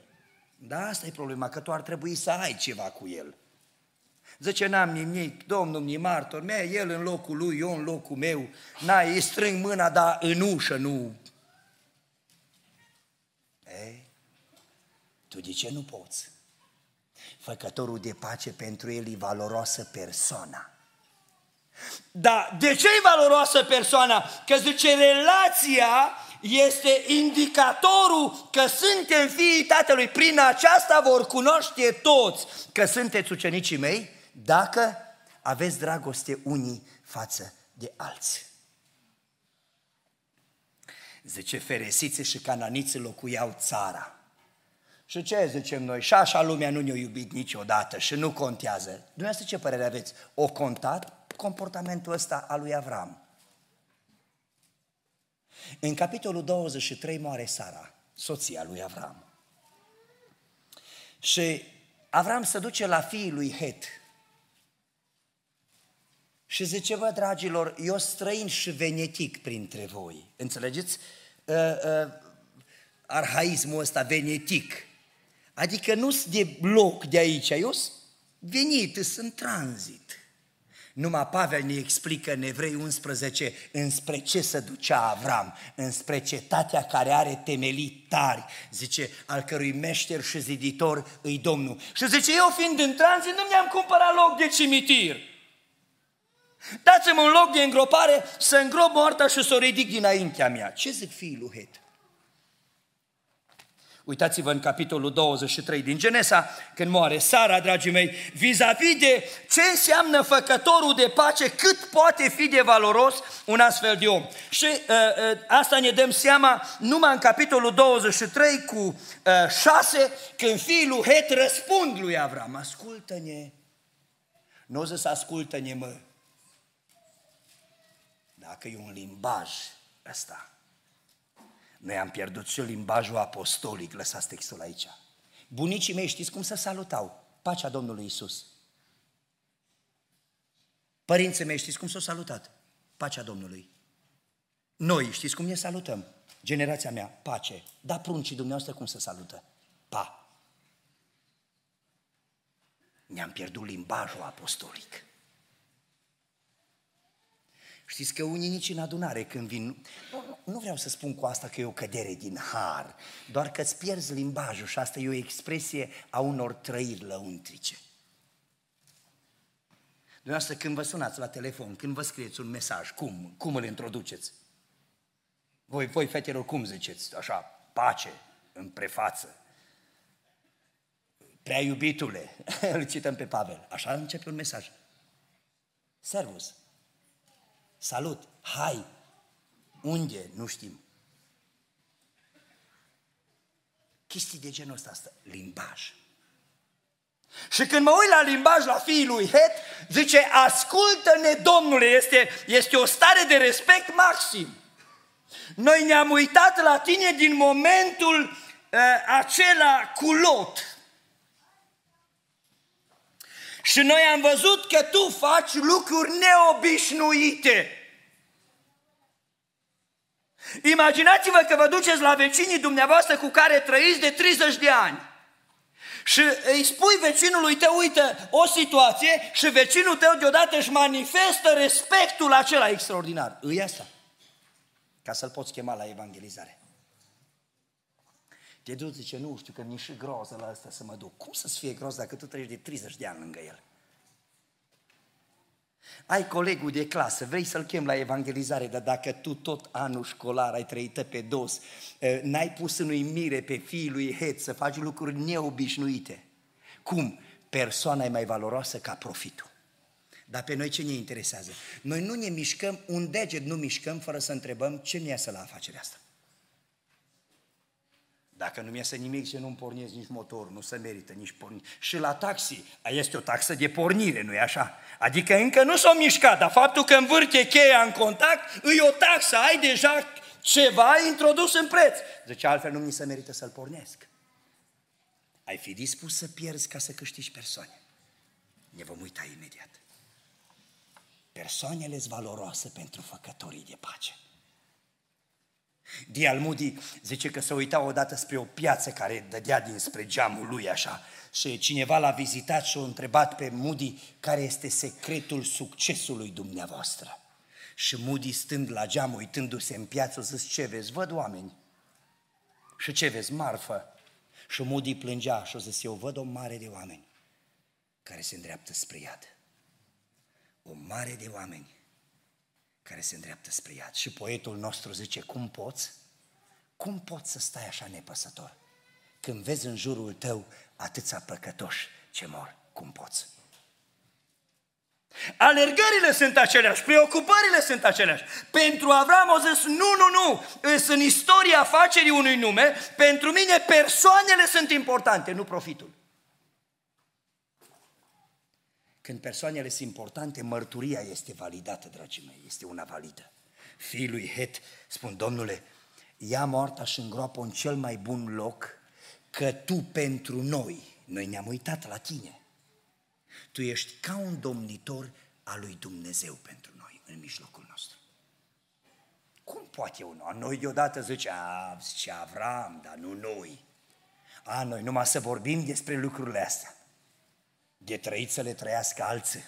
Da, asta e problema, că tu ar trebui să ai ceva cu el. Zice, n-am nimic, domnul mi martor, mea, el în locul lui, eu în locul meu, n-ai, îi strâng mâna, dar în ușă, nu. Ei, tu de ce nu poți? Făcătorul de pace pentru el e valoroasă persoana. Dar de ce e valoroasă persoana? Că zice, relația este indicatorul că suntem fiii Tatălui. Prin aceasta vor cunoaște toți că sunteți ucenicii mei dacă aveți dragoste unii față de alții. Zice, feresiții și cananiții locuiau țara. Și ce zicem noi? Și așa lumea nu ne-a iubit niciodată și nu contează. Dumneavoastră ce părere aveți? O contat? Comportamentul ăsta al lui Avram. În capitolul 23 moare Sara, soția lui Avram. Și Avram se duce la fiii lui Het. Și zice, vă, dragilor, eu străin și venetic printre voi. Înțelegeți? Uh, uh, arhaismul ăsta, venetic. Adică nu sunt de loc de aici, eu sunt venit, sunt în tranzit. Numai Pavel ne explică în Evrei 11 înspre ce se ducea Avram, înspre cetatea care are temelii tari, zice, al cărui meșter și ziditor îi Domnul. Și zice, eu fiind în tranzit, nu mi-am cumpărat loc de cimitir. Dați-mi un loc de îngropare să îngrop moartea și să o ridic dinaintea mea. Ce zic fiii lui Het? Uitați-vă în capitolul 23 din Genesa, când moare Sara, dragii mei, vis-a-vis de ce înseamnă făcătorul de pace, cât poate fi de valoros un astfel de om. Și uh, uh, asta ne dăm seama numai în capitolul 23 cu uh, 6, când fiii lui Het răspund lui Avram, ascultă-ne, nu o să ascultă-ne, mă, dacă e un limbaj ăsta noi am pierdut și limbajul apostolic, lăsați textul aici. Bunicii mei știți cum să salutau? Pacea Domnului Isus. Părinții mei știți cum s-au salutat? Pacea Domnului. Noi știți cum ne salutăm? Generația mea, pace. Da, pruncii dumneavoastră cum se salută? Pa. Ne-am pierdut limbajul apostolic. Știți că unii nici în adunare când vin, nu, nu vreau să spun cu asta că e o cădere din har, doar că îți pierzi limbajul și asta e o expresie a unor trăiri lăuntrice. Dumneavoastră când vă sunați la telefon, când vă scrieți un mesaj, cum, cum îl introduceți? Voi, voi fetelor, cum ziceți? Așa, pace, în prefață. Prea iubitule, îl cităm pe Pavel. Așa începe un mesaj. Servus salut, hai, unde, nu știm. Chestii de genul ăsta, asta, limbaj. Și când mă uit la limbaj la fiii lui Het, zice, ascultă-ne, Domnule, este, este o stare de respect maxim. Noi ne-am uitat la tine din momentul uh, acela cu Lot. Și noi am văzut că tu faci lucruri neobișnuite. Imaginați-vă că vă duceți la vecinii dumneavoastră cu care trăiți de 30 de ani. Și îi spui vecinului tău, uite, o situație și vecinul tău deodată își manifestă respectul acela extraordinar. Îi asta. Ca să-l poți chema la evangelizare. Te duci, zice, nu știu, că mi-e și groză la asta să mă duc. Cum să-ți fie groz dacă tu trăiești de 30 de ani lângă el? Ai colegul de clasă, vrei să-l chem la evangelizare, dar dacă tu tot anul școlar ai trăit pe dos, n-ai pus în uimire pe fiul lui Het să faci lucruri neobișnuite. Cum? Persoana e mai valoroasă ca profitul. Dar pe noi ce ne interesează? Noi nu ne mișcăm, un deget nu mișcăm fără să întrebăm ce ne iasă la afacerea asta. Dacă nu mi iese nimic și nu-mi pornesc nici motor, nu se merită nici porni. Și la taxi este o taxă de pornire, nu-i așa? Adică încă nu s-o mișcat, dar faptul că învârte cheia în contact, îi o taxă, ai deja ceva introdus în preț. Zice, altfel nu mi se merită să-l pornesc. Ai fi dispus să pierzi ca să câștigi persoane. Ne vom uita imediat. Persoanele sunt valoroase pentru făcătorii de pace. D.L. Moody zice că se uita odată spre o piață care dădea dinspre geamul lui așa și cineva l-a vizitat și a întrebat pe Moody care este secretul succesului dumneavoastră. Și Moody stând la geam, uitându-se în piață, a zis, ce vezi? Văd oameni. Și ce vezi? Marfă. Și Moody plângea și a zis, eu văd o mare de oameni care se îndreaptă spre iad. O mare de oameni care se îndreaptă spre iad. Și poetul nostru zice, cum poți? Cum poți să stai așa nepăsător? Când vezi în jurul tău atâția păcătoși ce mor, cum poți? Alergările sunt aceleași, preocupările sunt aceleași. Pentru Avram o zis, nu, nu, nu, în istoria afacerii unui nume, pentru mine persoanele sunt importante, nu profitul. Când persoanele sunt importante, mărturia este validată, dragii mei, este una validă. Fiul lui Het spun, Domnule, ia moartea și îngroapă în cel mai bun loc, că Tu pentru noi, noi ne-am uitat la Tine. Tu ești ca un domnitor al lui Dumnezeu pentru noi, în mijlocul nostru. Cum poate unul? Noi deodată zice, a, zice Avram, dar nu noi. A, noi numai să vorbim despre lucrurile astea de trăit să le trăiască alții.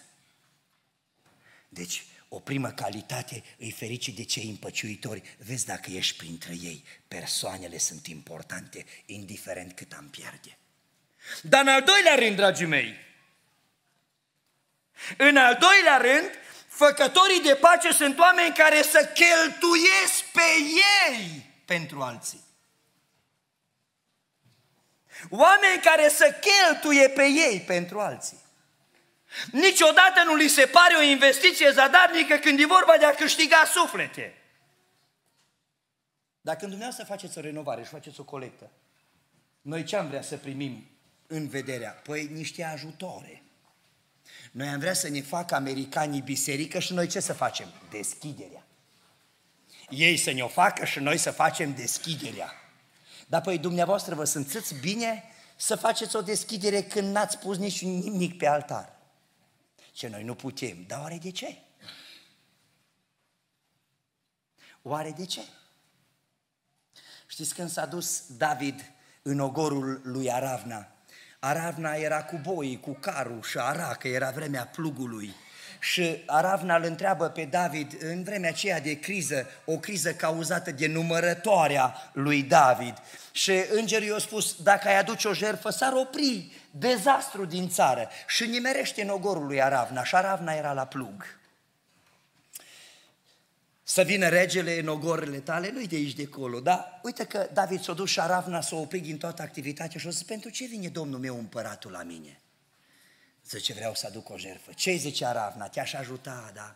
Deci, o primă calitate îi ferici de cei împăciuitori. Vezi dacă ești printre ei. Persoanele sunt importante, indiferent cât am pierde. Dar în al doilea rând, dragii mei, în al doilea rând, Făcătorii de pace sunt oameni care să cheltuiesc pe ei pentru alții. Oameni care să cheltuie pe ei pentru alții. Niciodată nu li se pare o investiție zadarnică când e vorba de a câștiga suflete. Dacă când dumneavoastră faceți o renovare și faceți o colectă, noi ce am vrea să primim în vederea? Păi niște ajutoare. Noi am vrea să ne facă americanii biserică și noi ce să facem? Deschiderea. Ei să ne o facă și noi să facem deschiderea. Dar păi dumneavoastră vă simțiți bine să faceți o deschidere când n-ați pus nici nimic pe altar. Ce noi nu putem. Dar oare de ce? Oare de ce? Știți când s-a dus David în ogorul lui Aravna? Aravna era cu boi, cu carul și ara, că era vremea plugului. Și Aravna îl întreabă pe David în vremea aceea de criză, o criză cauzată de numărătoarea lui David. Și îngerii i-au spus, dacă ai aduce o jertfă, s-ar opri dezastru din țară. Și nimerește în ogorul lui Aravna și Aravna era la plug. Să vină regele în ogorile tale, nu-i de aici de acolo, da? Uite că David s-a dus și Aravna să opri din toată activitatea și a zis, pentru ce vine Domnul meu împăratul la mine? Zice, vreau să aduc o jertfă. Ce zice Aravna? Te-aș ajuta, da?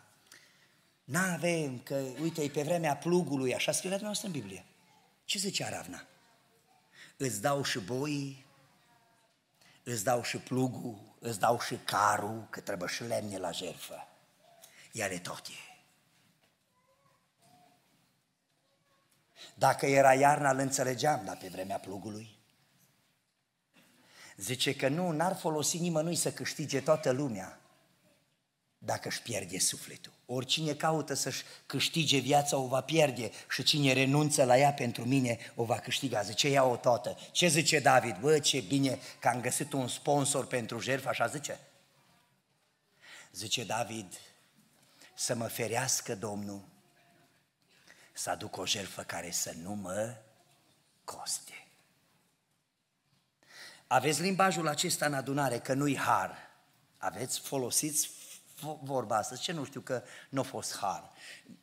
N-avem, că, uite, e pe vremea plugului, așa scrie la noastră în Biblie. Ce zice Aravna? Îți dau și boi, îți dau și plugul, îți dau și carul, că trebuie și lemne la jertfă. Iar tot e. Dacă era iarna, îl înțelegeam, dar pe vremea plugului. Zice că nu, n-ar folosi nimănui să câștige toată lumea dacă își pierde sufletul. Oricine caută să-și câștige viața o va pierde și cine renunță la ea pentru mine o va câștiga. Zice, ia-o toată. Ce zice David? Bă, ce bine că am găsit un sponsor pentru jertfă, așa zice? Zice David, să mă ferească Domnul să aduc o jertfă care să nu mă coste. Aveți limbajul acesta în adunare, că nu-i har. Aveți, folosiți vorba asta. Ce nu știu că nu a fost har.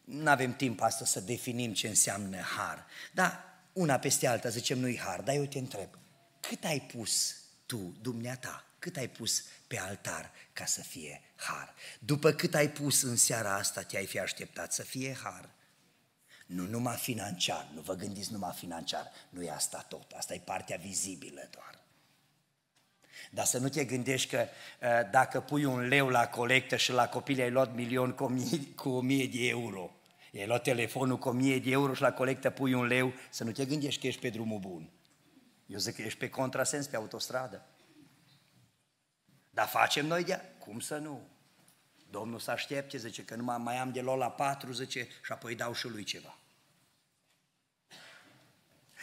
Nu avem timp astăzi să definim ce înseamnă har. Dar una peste alta zicem nu-i har. Dar eu te întreb, cât ai pus tu, dumneata, cât ai pus pe altar ca să fie har? După cât ai pus în seara asta, te-ai fi așteptat să fie har? Nu numai financiar, nu vă gândiți numai financiar, nu e asta tot, asta e partea vizibilă doar. Dar să nu te gândești că uh, dacă pui un leu la colectă și la copil ai luat milion cu o mie, cu o mie de euro, ai luat telefonul cu o mie de euro și la colectă pui un leu, să nu te gândești că ești pe drumul bun. Eu zic că ești pe contrasens pe autostradă. Dar facem noi de Cum să nu? Domnul să aștepte, zice că nu mai am de luat la patru, zice, și apoi dau și lui ceva.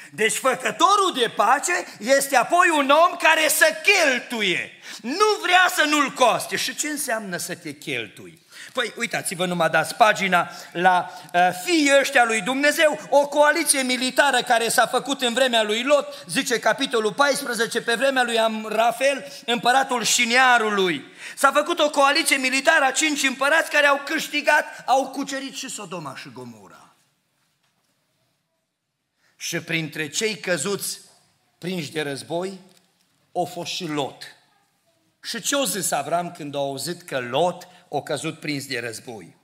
Deci făcătorul de pace este apoi un om care să cheltuie. Nu vrea să nu-l coste. Și ce înseamnă să te cheltui? Păi uitați-vă, numai dați pagina la uh, fiii ăștia lui Dumnezeu, o coaliție militară care s-a făcut în vremea lui Lot, zice capitolul 14, pe vremea lui Amrafel, împăratul Șiniarului. S-a făcut o coaliție militară a cinci împărați care au câștigat, au cucerit și Sodoma și Gomora. Și printre cei căzuți prinși de război, o fost și Lot. Și ce o zis Avram când a auzit că Lot o căzut prins de război?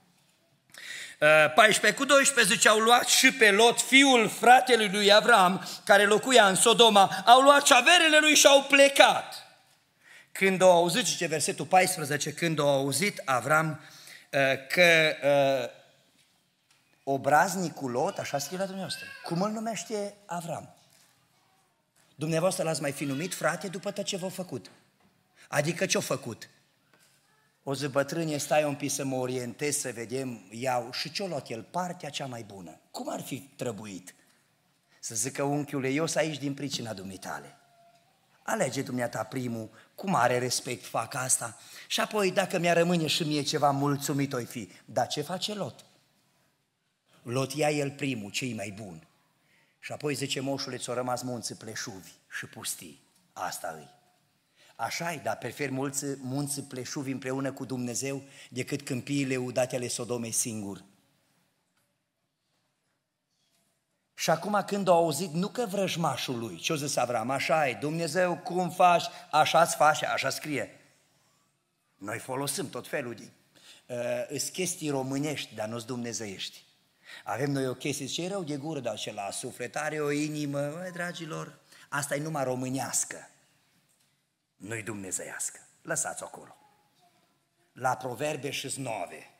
14 uh, cu 12 zice, au luat și pe Lot, fiul fratelui lui Avram, care locuia în Sodoma, au luat și averele lui și au plecat. Când au auzit, zice versetul 14, când au auzit Avram uh, că uh, obraznicul Lot, așa scrie la dumneavoastră, cum îl numește Avram? Dumneavoastră l-ați mai fi numit frate după tot ce v-a făcut. Adică ce-a făcut? O zi bătrânie, stai un pic să mă orientez, să vedem, iau și ce-o luat el, partea cea mai bună. Cum ar fi trebuit? Să zică unchiule, eu să aici din pricina dumitale. Alege dumneata primul, cu mare respect fac asta. Și apoi, dacă mi-a rămâne și mie ceva mulțumit oi fi, dar ce face Lot? Lot ia el primul, cei mai bun. Și apoi zice moșule, ți-o rămas munți pleșuvi și pustii. Asta îi. Așa e, dar prefer mulți munți pleșuvi împreună cu Dumnezeu decât câmpiile udate ale Sodomei singur. Și acum când au auzit, nu că vrăjmașul lui, ce-o zis Avram, așa e, Dumnezeu cum faci, așa-ți faci, așa scrie. Noi folosim tot felul de uh, chestii românești, dar nu-s dumnezeiești. Avem noi o chestie, ce rău de gură, dar ce la suflet, are o inimă, măi, dragilor, asta e numai românească, nu-i dumnezeiască. Lăsați acolo. La proverbe și nove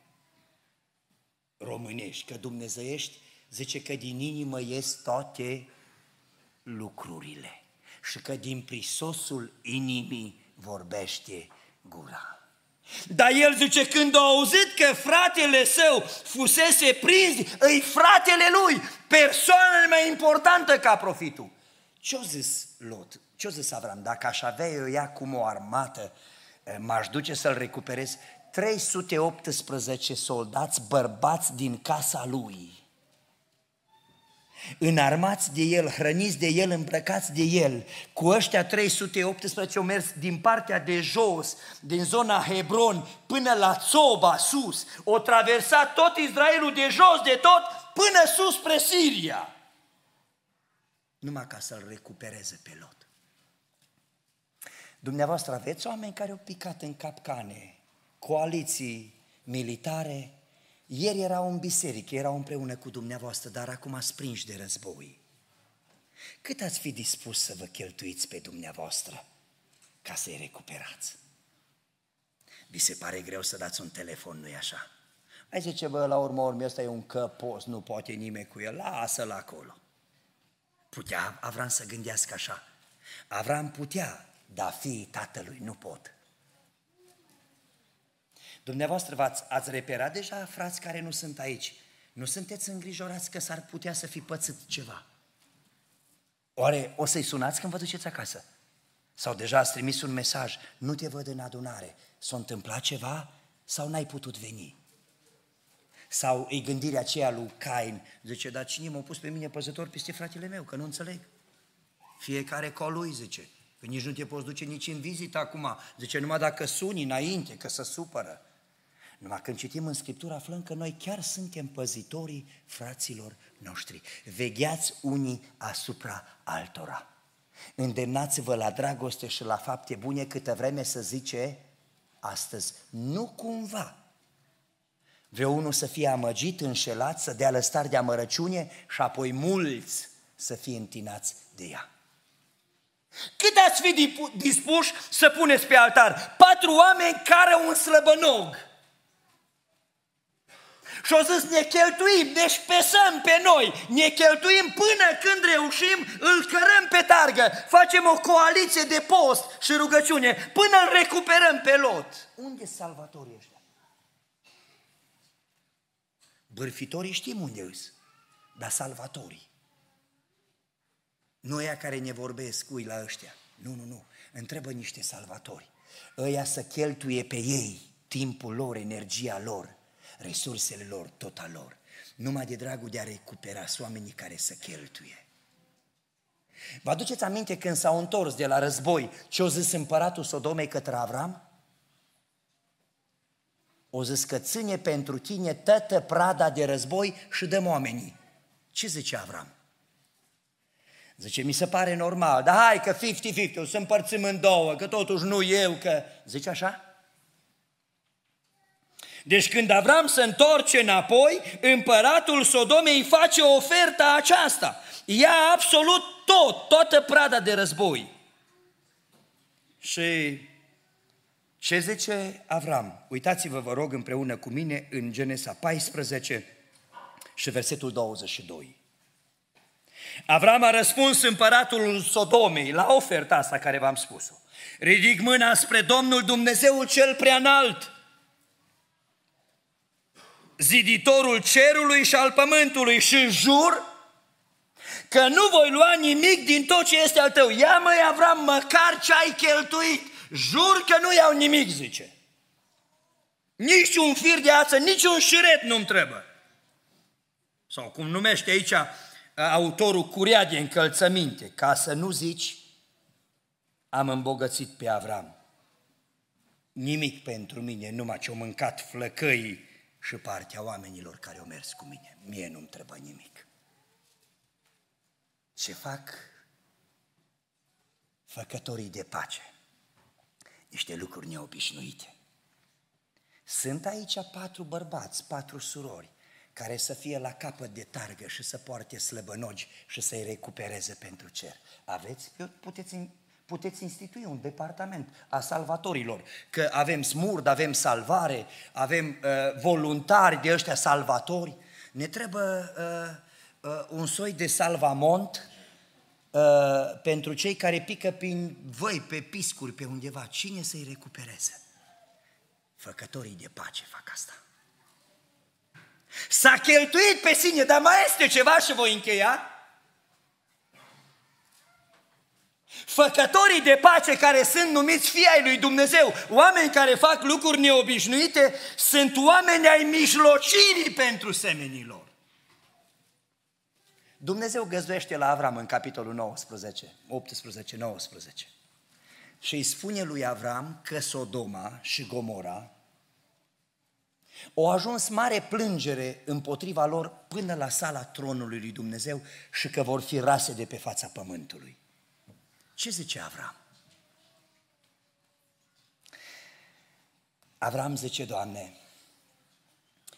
românești, că dumnezeiești, zice că din inimă ies toate lucrurile și că din prisosul inimii vorbește gura. Dar el zice, când a auzit că fratele său fusese prins, îi fratele lui, persoana mai importantă ca profitul. Ce-a zis Lot? Ce-a zis Avram? Dacă aș avea eu ea cum o armată, eh, m-aș duce să-l recuperez 318 soldați bărbați din casa lui înarmați de el, hrăniți de el, îmbrăcați de el. Cu ăștia 318 au mers din partea de jos, din zona Hebron, până la Țoba, sus. O traversat tot Israelul de jos de tot, până sus spre Siria. Numai ca să-l recupereze pe Lot. Dumneavoastră aveți oameni care au picat în capcane, coaliții militare, ieri erau în biserică, erau împreună cu dumneavoastră, dar acum sprinși de război. Cât ați fi dispus să vă cheltuiți pe dumneavoastră ca să-i recuperați? Vi se pare greu să dați un telefon, nu-i așa? Mai zice, bă, la urmă urmă, ăsta e un căpos, nu poate nimeni cu el, lasă-l acolo. Putea Avram să gândească așa. Avram putea, dar fiii tatălui nu pot. Dumneavoastră v-ați, ați reperat deja frați care nu sunt aici. Nu sunteți îngrijorați că s-ar putea să fi pățit ceva. Oare o să-i sunați când vă duceți acasă? Sau deja ați trimis un mesaj, nu te văd în adunare, s-a întâmplat ceva sau n-ai putut veni? Sau e gândirea aceea lui Cain, zice, dar cine m-a pus pe mine păzător peste fratele meu, că nu înțeleg. Fiecare cu lui, zice, că nici nu te poți duce nici în vizită acum, zice, numai dacă suni înainte, că să supără. Numai când citim în Scriptură aflăm că noi chiar suntem păzitorii fraților noștri. Vegheați unii asupra altora. Îndemnați-vă la dragoste și la fapte bune câtă vreme să zice astăzi, nu cumva. Vreau unul să fie amăgit, înșelat, să dea lăstari de amărăciune și apoi mulți să fie întinați de ea. Cât ați fi dispuși să puneți pe altar? Patru oameni care un slăbănog și o zis, ne cheltuim, ne șpesăm pe noi, ne cheltuim până când reușim, îl cărăm pe targă, facem o coaliție de post și rugăciune, până îl recuperăm pe lot. Unde sunt salvatorii ăștia? Bârfitorii știm unde îs, dar salvatorii. Nu ea care ne vorbesc, ui la ăștia. Nu, nu, nu. Întrebă niște salvatori. Ăia să cheltuie pe ei timpul lor, energia lor, resursele lor, tot a lor, numai de dragul de a recupera oamenii care să cheltuie. Vă aduceți aminte când s-au întors de la război ce o zis împăratul Sodomei către Avram? O zis că ține pentru tine toată prada de război și dăm oamenii. Ce zice Avram? Zice, mi se pare normal, dar hai că 50-50, o să împărțim în două, că totuși nu eu, că... Zice așa? Deci când Avram se întorce înapoi, împăratul Sodomei face oferta aceasta. Ia absolut tot, toată prada de război. Și ce zice Avram? Uitați-vă, vă rog, împreună cu mine în Genesa 14 și versetul 22. Avram a răspuns împăratul Sodomei la oferta asta care v-am spus-o. Ridic mâna spre Domnul Dumnezeul cel prea înalt ziditorul cerului și al pământului și jur că nu voi lua nimic din tot ce este al tău. Ia măi Avram, măcar ce ai cheltuit. Jur că nu iau nimic, zice. Nici un fir de ață, nici un șiret nu-mi trebuie. Sau cum numește aici autorul curia de încălțăminte, ca să nu zici am îmbogățit pe Avram. Nimic pentru mine, numai ce-o mâncat flăcăii și partea oamenilor care au mers cu mine. Mie nu-mi trebuie nimic. Ce fac făcătorii de pace? Niște lucruri neobișnuite. Sunt aici patru bărbați, patru surori, care să fie la capăt de targă și să poarte slăbănogi și să-i recupereze pentru cer. Aveți? Puteți, puteți institui un departament a salvatorilor, că avem smurd, avem salvare, avem uh, voluntari de ăștia salvatori. Ne trebuie uh, uh, un soi de salvamont uh, pentru cei care pică prin voi, pe piscuri, pe undeva. Cine să-i recupereze? Făcătorii de pace fac asta. S-a cheltuit pe sine, dar mai este ceva și voi încheia. Făcătorii de pace care sunt numiți fii ai lui Dumnezeu, oameni care fac lucruri neobișnuite, sunt oameni ai mijlocirii pentru semenilor. Dumnezeu găzduiește la Avram în capitolul 19, 18-19 și îi spune lui Avram că Sodoma și Gomora o ajuns mare plângere împotriva lor până la sala tronului lui Dumnezeu și că vor fi rase de pe fața pământului. Ce zice Avram? Avram zice, Doamne,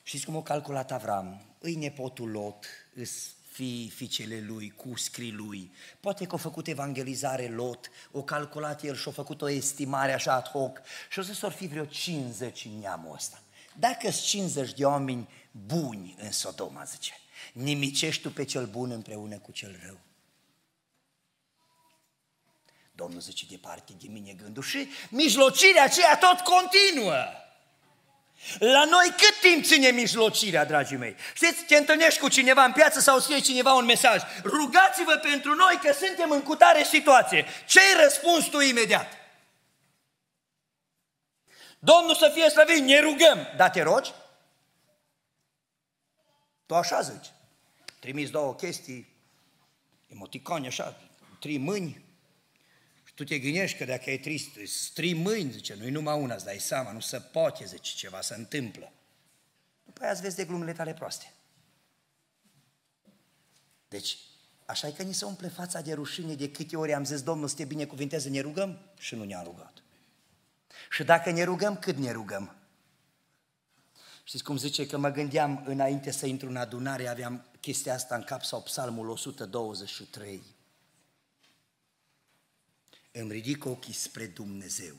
știți cum a calculat Avram? Îi nepotul Lot, îs fi fiicele lui, cu scrii lui. Poate că a făcut evangelizare Lot, o calculat el și a făcut o estimare așa ad hoc și o să s fi vreo 50 în neamul ăsta. Dacă sunt 50 de oameni buni în Sodoma, zice, nimicești tu pe cel bun împreună cu cel rău. Domnul zice, departe de mine gândul și mijlocirea aceea tot continuă. La noi cât timp ține mijlocirea, dragii mei? Știți, te întâlnești cu cineva în piață sau scrie cineva un mesaj. Rugați-vă pentru noi că suntem în cutare situație. Ce-i răspuns tu imediat? Domnul să fie slăvit, ne rugăm. Da, te rogi? Tu așa zici. Trimis două chestii, emoticoni așa, trei mâini, și tu te gândești că dacă ai trei, trei mâini, zice, nu-i numai una, îți dai seama, nu se poate, zice, ceva se întâmplă. După aia îți vezi de glumele tale proaste. Deci, așa e că ni se umple fața de rușine de câte ori am zis, Domnul să te binecuvinteze, ne rugăm și nu ne-a rugat. Și dacă ne rugăm, cât ne rugăm? Știți cum zice că mă gândeam înainte să intru în adunare, aveam chestia asta în cap sau psalmul 123. Îmi ridic ochii spre Dumnezeu,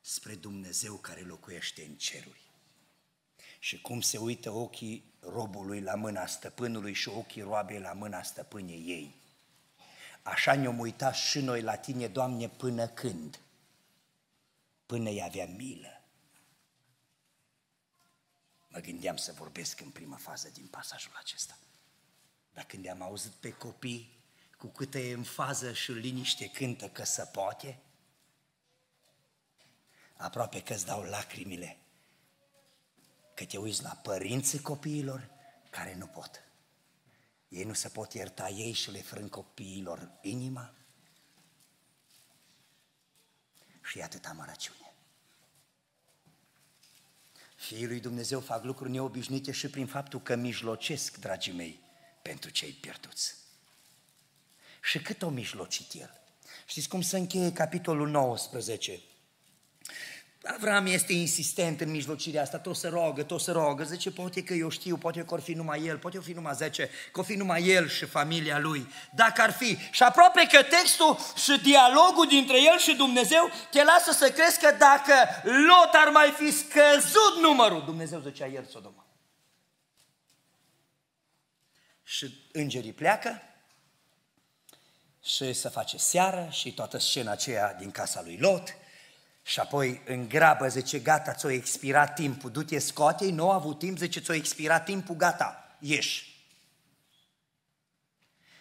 spre Dumnezeu care locuiește în ceruri. Și cum se uită ochii robului la mâna stăpânului și ochii roabei la mâna stăpânei ei. Așa ne-om uitat și noi la tine, Doamne, până când? până îi avea milă. Mă gândeam să vorbesc în prima fază din pasajul acesta. Dar când am auzit pe copii cu câtă e în fază și liniște cântă că se poate, aproape că îți dau lacrimile, că te uiți la părinții copiilor care nu pot. Ei nu se pot ierta ei și le frâng copiilor inima, și atâta amărăciune. Fiii lui Dumnezeu fac lucruri neobișnuite și prin faptul că mijlocesc, dragii mei, pentru cei pierduți. Și cât o mijlocit el? Știți cum se încheie capitolul 19? Avram este insistent în mijlocirea asta, tot se rogă, tot se rogă, zice, poate că eu știu, poate că ar fi numai el, poate că fi numai zece, că ar fi numai el și familia lui, dacă ar fi. Și aproape că textul și dialogul dintre el și Dumnezeu te lasă să crezi că dacă Lot ar mai fi scăzut numărul, Dumnezeu zicea el Sodoma. Și îngerii pleacă și se face seară și toată scena aceea din casa lui Lot, și apoi în grabă zice, gata, ți-o expirat timpul, du-te, scoate nu a avut timp, zice, ți-o expirat timpul, gata, ieși.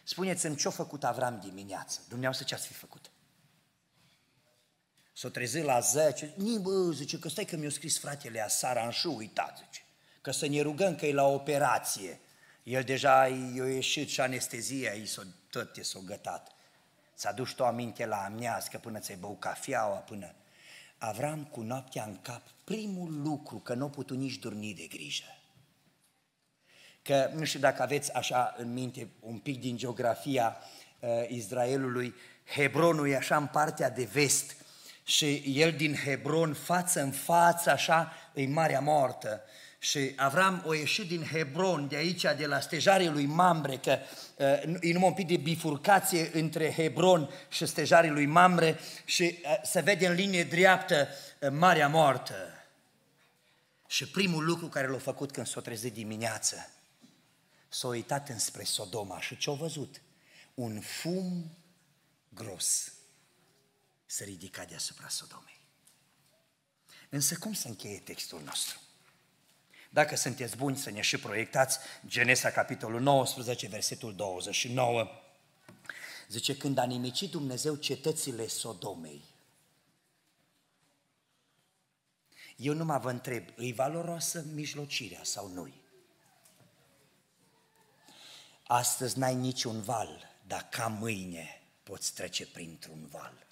Spuneți-mi ce-a făcut Avram dimineață, dumneavoastră ce ați fi făcut? S-a trezit la 10, ni bă, zice, că stai că mi-a scris fratele Asara în șu, uitați, zice, că să ne rugăm că e la operație. El deja i-a ieșit și anestezia, i s-a tot s-a gătat. Ți-a dus tu aminte la amnească până ți-ai băut cafeaua, până... Avram cu noaptea în cap, primul lucru, că nu putut nici dormi de grijă. Că nu știu dacă aveți așa în minte un pic din geografia uh, Israelului, Hebronul e așa în partea de vest și el din Hebron, față în față, așa, e Marea Moartă. Și Avram o ieșit din Hebron, de aici, de la stejarii lui Mamre, că uh, e numai un pic de bifurcație între Hebron și stejarii lui Mamre și uh, se vede în linie dreaptă uh, Marea Moartă. Și primul lucru care l-a făcut când s-a trezit dimineață, s-a uitat înspre Sodoma și ce-a văzut? Un fum gros se ridica deasupra Sodomei. Însă cum se încheie textul nostru? Dacă sunteți buni să ne și proiectați, Genesa, capitolul 19, versetul 29, zice, când a nimicit Dumnezeu cetățile Sodomei, eu numai vă întreb, îi valoroasă mijlocirea sau nu Astăzi n-ai niciun val, dar ca mâine poți trece printr-un val.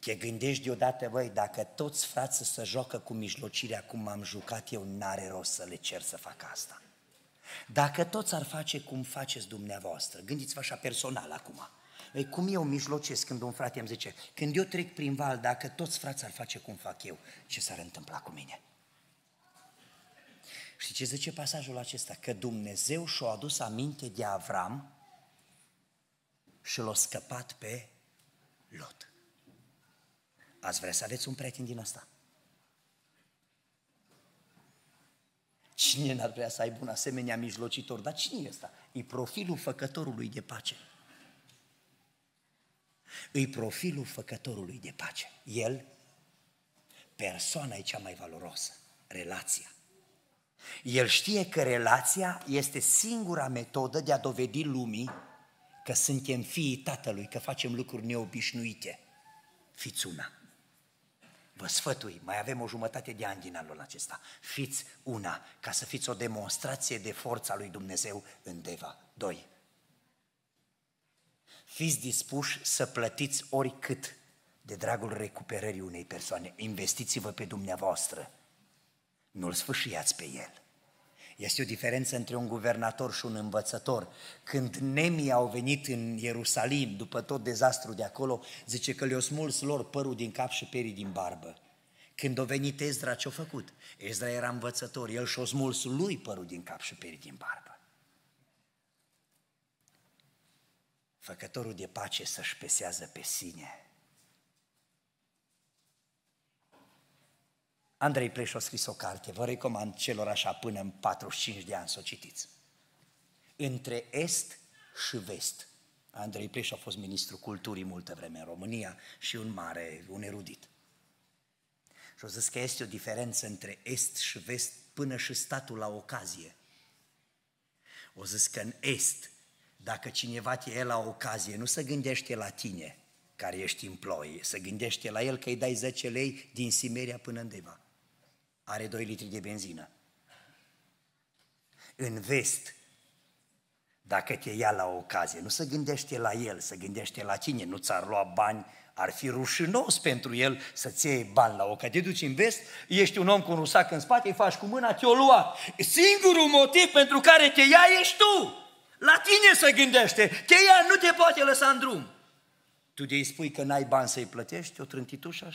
Te gândești deodată, băi, dacă toți frații să joacă cu mijlocirea cum am jucat eu, n-are rost să le cer să facă asta. Dacă toți ar face cum faceți dumneavoastră, gândiți-vă așa personal acum, ei, cum eu mijlocesc când un frate îmi zice, când eu trec prin val, dacă toți frații ar face cum fac eu, ce s-ar întâmpla cu mine? Și ce zice pasajul acesta? Că Dumnezeu și-a adus aminte de Avram și l-a scăpat pe Lot. Ați vrea să aveți un prieten din ăsta? Cine n-ar vrea să aibă un asemenea mijlocitor? Dar cine e ăsta? E profilul făcătorului de pace. E profilul făcătorului de pace. El, persoana e cea mai valoroasă, relația. El știe că relația este singura metodă de a dovedi lumii că suntem fiii Tatălui, că facem lucruri neobișnuite. Fiți una. Vă sfătui, mai avem o jumătate de ani din anul acesta. Fiți una, ca să fiți o demonstrație de forța lui Dumnezeu în Deva. Doi. Fiți dispuși să plătiți oricât de dragul recuperării unei persoane. Investiți-vă pe dumneavoastră. Nu-l sfâșiați pe el. Este o diferență între un guvernator și un învățător. Când nemii au venit în Ierusalim, după tot dezastru de acolo, zice că le-au smuls lor părul din cap și perii din barbă. Când a venit Ezra, ce-a făcut? Ezra era învățător, el și-a smuls lui părul din cap și perii din barbă. Făcătorul de pace să-și pesează pe sine Andrei Pleș a scris o carte, vă recomand celor așa până în 45 de ani să o citiți. Între Est și Vest. Andrei Pleș a fost ministru culturii multă vreme în România și un mare, un erudit. Și o zis că este o diferență între Est și Vest până și statul la ocazie. O zis că în Est, dacă cineva te e la ocazie, nu se gândește la tine, care ești employee, se gândește la el că îi dai 10 lei din Simeria până în Deva are 2 litri de benzină. În vest, dacă te ia la ocazie, nu se gândește la el, se gândește la cine, nu ți-ar lua bani, ar fi rușinos pentru el să-ți iei bani la ocazie. Te duci în vest, ești un om cu un rusac în spate, îi faci cu mâna, te-o lua. Singurul motiv pentru care te ia ești tu. La tine se gândește. Te ia, nu te poate lăsa în drum. Tu de spui că n-ai bani să-i plătești, o trântitușă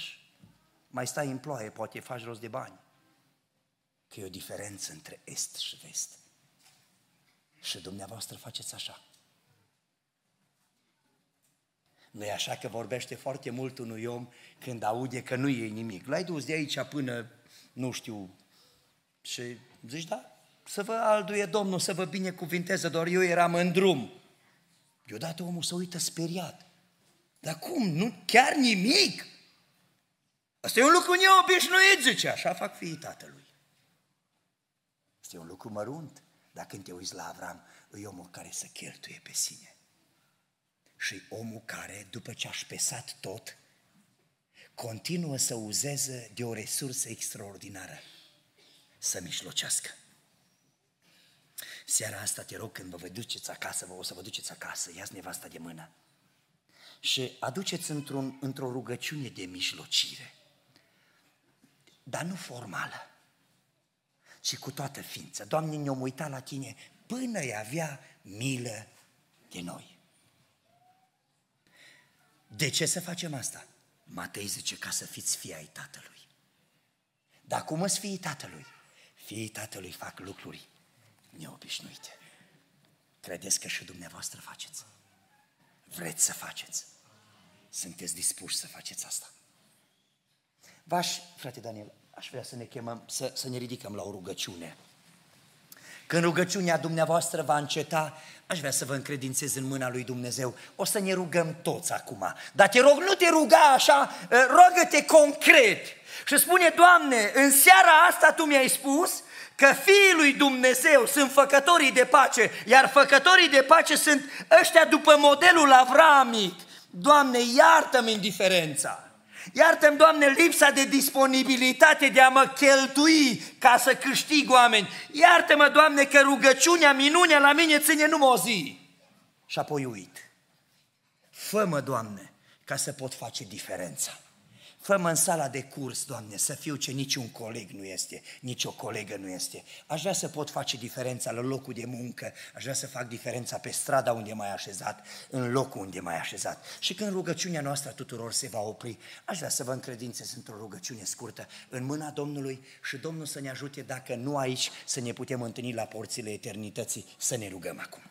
mai stai în ploaie, poate faci rost de bani că e o diferență între est și vest. Și dumneavoastră faceți așa. nu e așa că vorbește foarte mult unui om când aude că nu e nimic. L-ai dus de aici până, nu știu, și zici, da, să vă alduie Domnul, să vă binecuvinteze, doar eu eram în drum. Deodată omul se uită speriat. Dar cum? Nu, chiar nimic? Asta e un lucru neobișnuit, zice, așa fac fiii tatălui. Este un lucru mărunt, dar când te uiți la Avram, e omul care să cheltuie pe sine. Și omul care, după ce a șpesat tot, continuă să uzeze de o resursă extraordinară, să mișlocească. Seara asta te rog când vă, vă duceți acasă, vă o să vă duceți acasă, ia nevasta de mână. Și aduceți într-un, într-o rugăciune de mijlocire, dar nu formală, ci cu toată ființă. Doamne, ne-om uitat la Tine până îi avea milă de noi. De ce să facem asta? Matei zice ca să fiți fii ai Tatălui. Dar cum îți fiii Tatălui? Fiii Tatălui fac lucruri neobișnuite. Credeți că și dumneavoastră faceți? Vreți să faceți? Sunteți dispuși să faceți asta? V-aș, frate Daniel, aș vrea să ne chemăm, să, să ne ridicăm la o rugăciune. Când rugăciunea dumneavoastră va înceta, aș vrea să vă încredințez în mâna lui Dumnezeu. O să ne rugăm toți acum. Dar te rog, nu te ruga așa, ă, rogă-te concret. Și spune, Doamne, în seara asta Tu mi-ai spus că fiii lui Dumnezeu sunt făcătorii de pace, iar făcătorii de pace sunt ăștia după modelul avramic. Doamne, iartă-mi indiferența. Iartă-mi, Doamne, lipsa de disponibilitate de a mă cheltui ca să câștig oameni. Iartă-mă, Doamne, că rugăciunea, minunea la mine ține numai o zi. Și apoi uit. Fă-mă, Doamne, ca să pot face diferența. Fă-mă în sala de curs, Doamne, să fiu ce niciun coleg nu este, nici o colegă nu este. Aș vrea să pot face diferența la locul de muncă, aș vrea să fac diferența pe strada unde mai așezat, în locul unde mai așezat. Și când rugăciunea noastră tuturor se va opri, aș vrea să vă încredințez într-o rugăciune scurtă în mâna Domnului și Domnul să ne ajute, dacă nu aici, să ne putem întâlni la porțile eternității, să ne rugăm acum.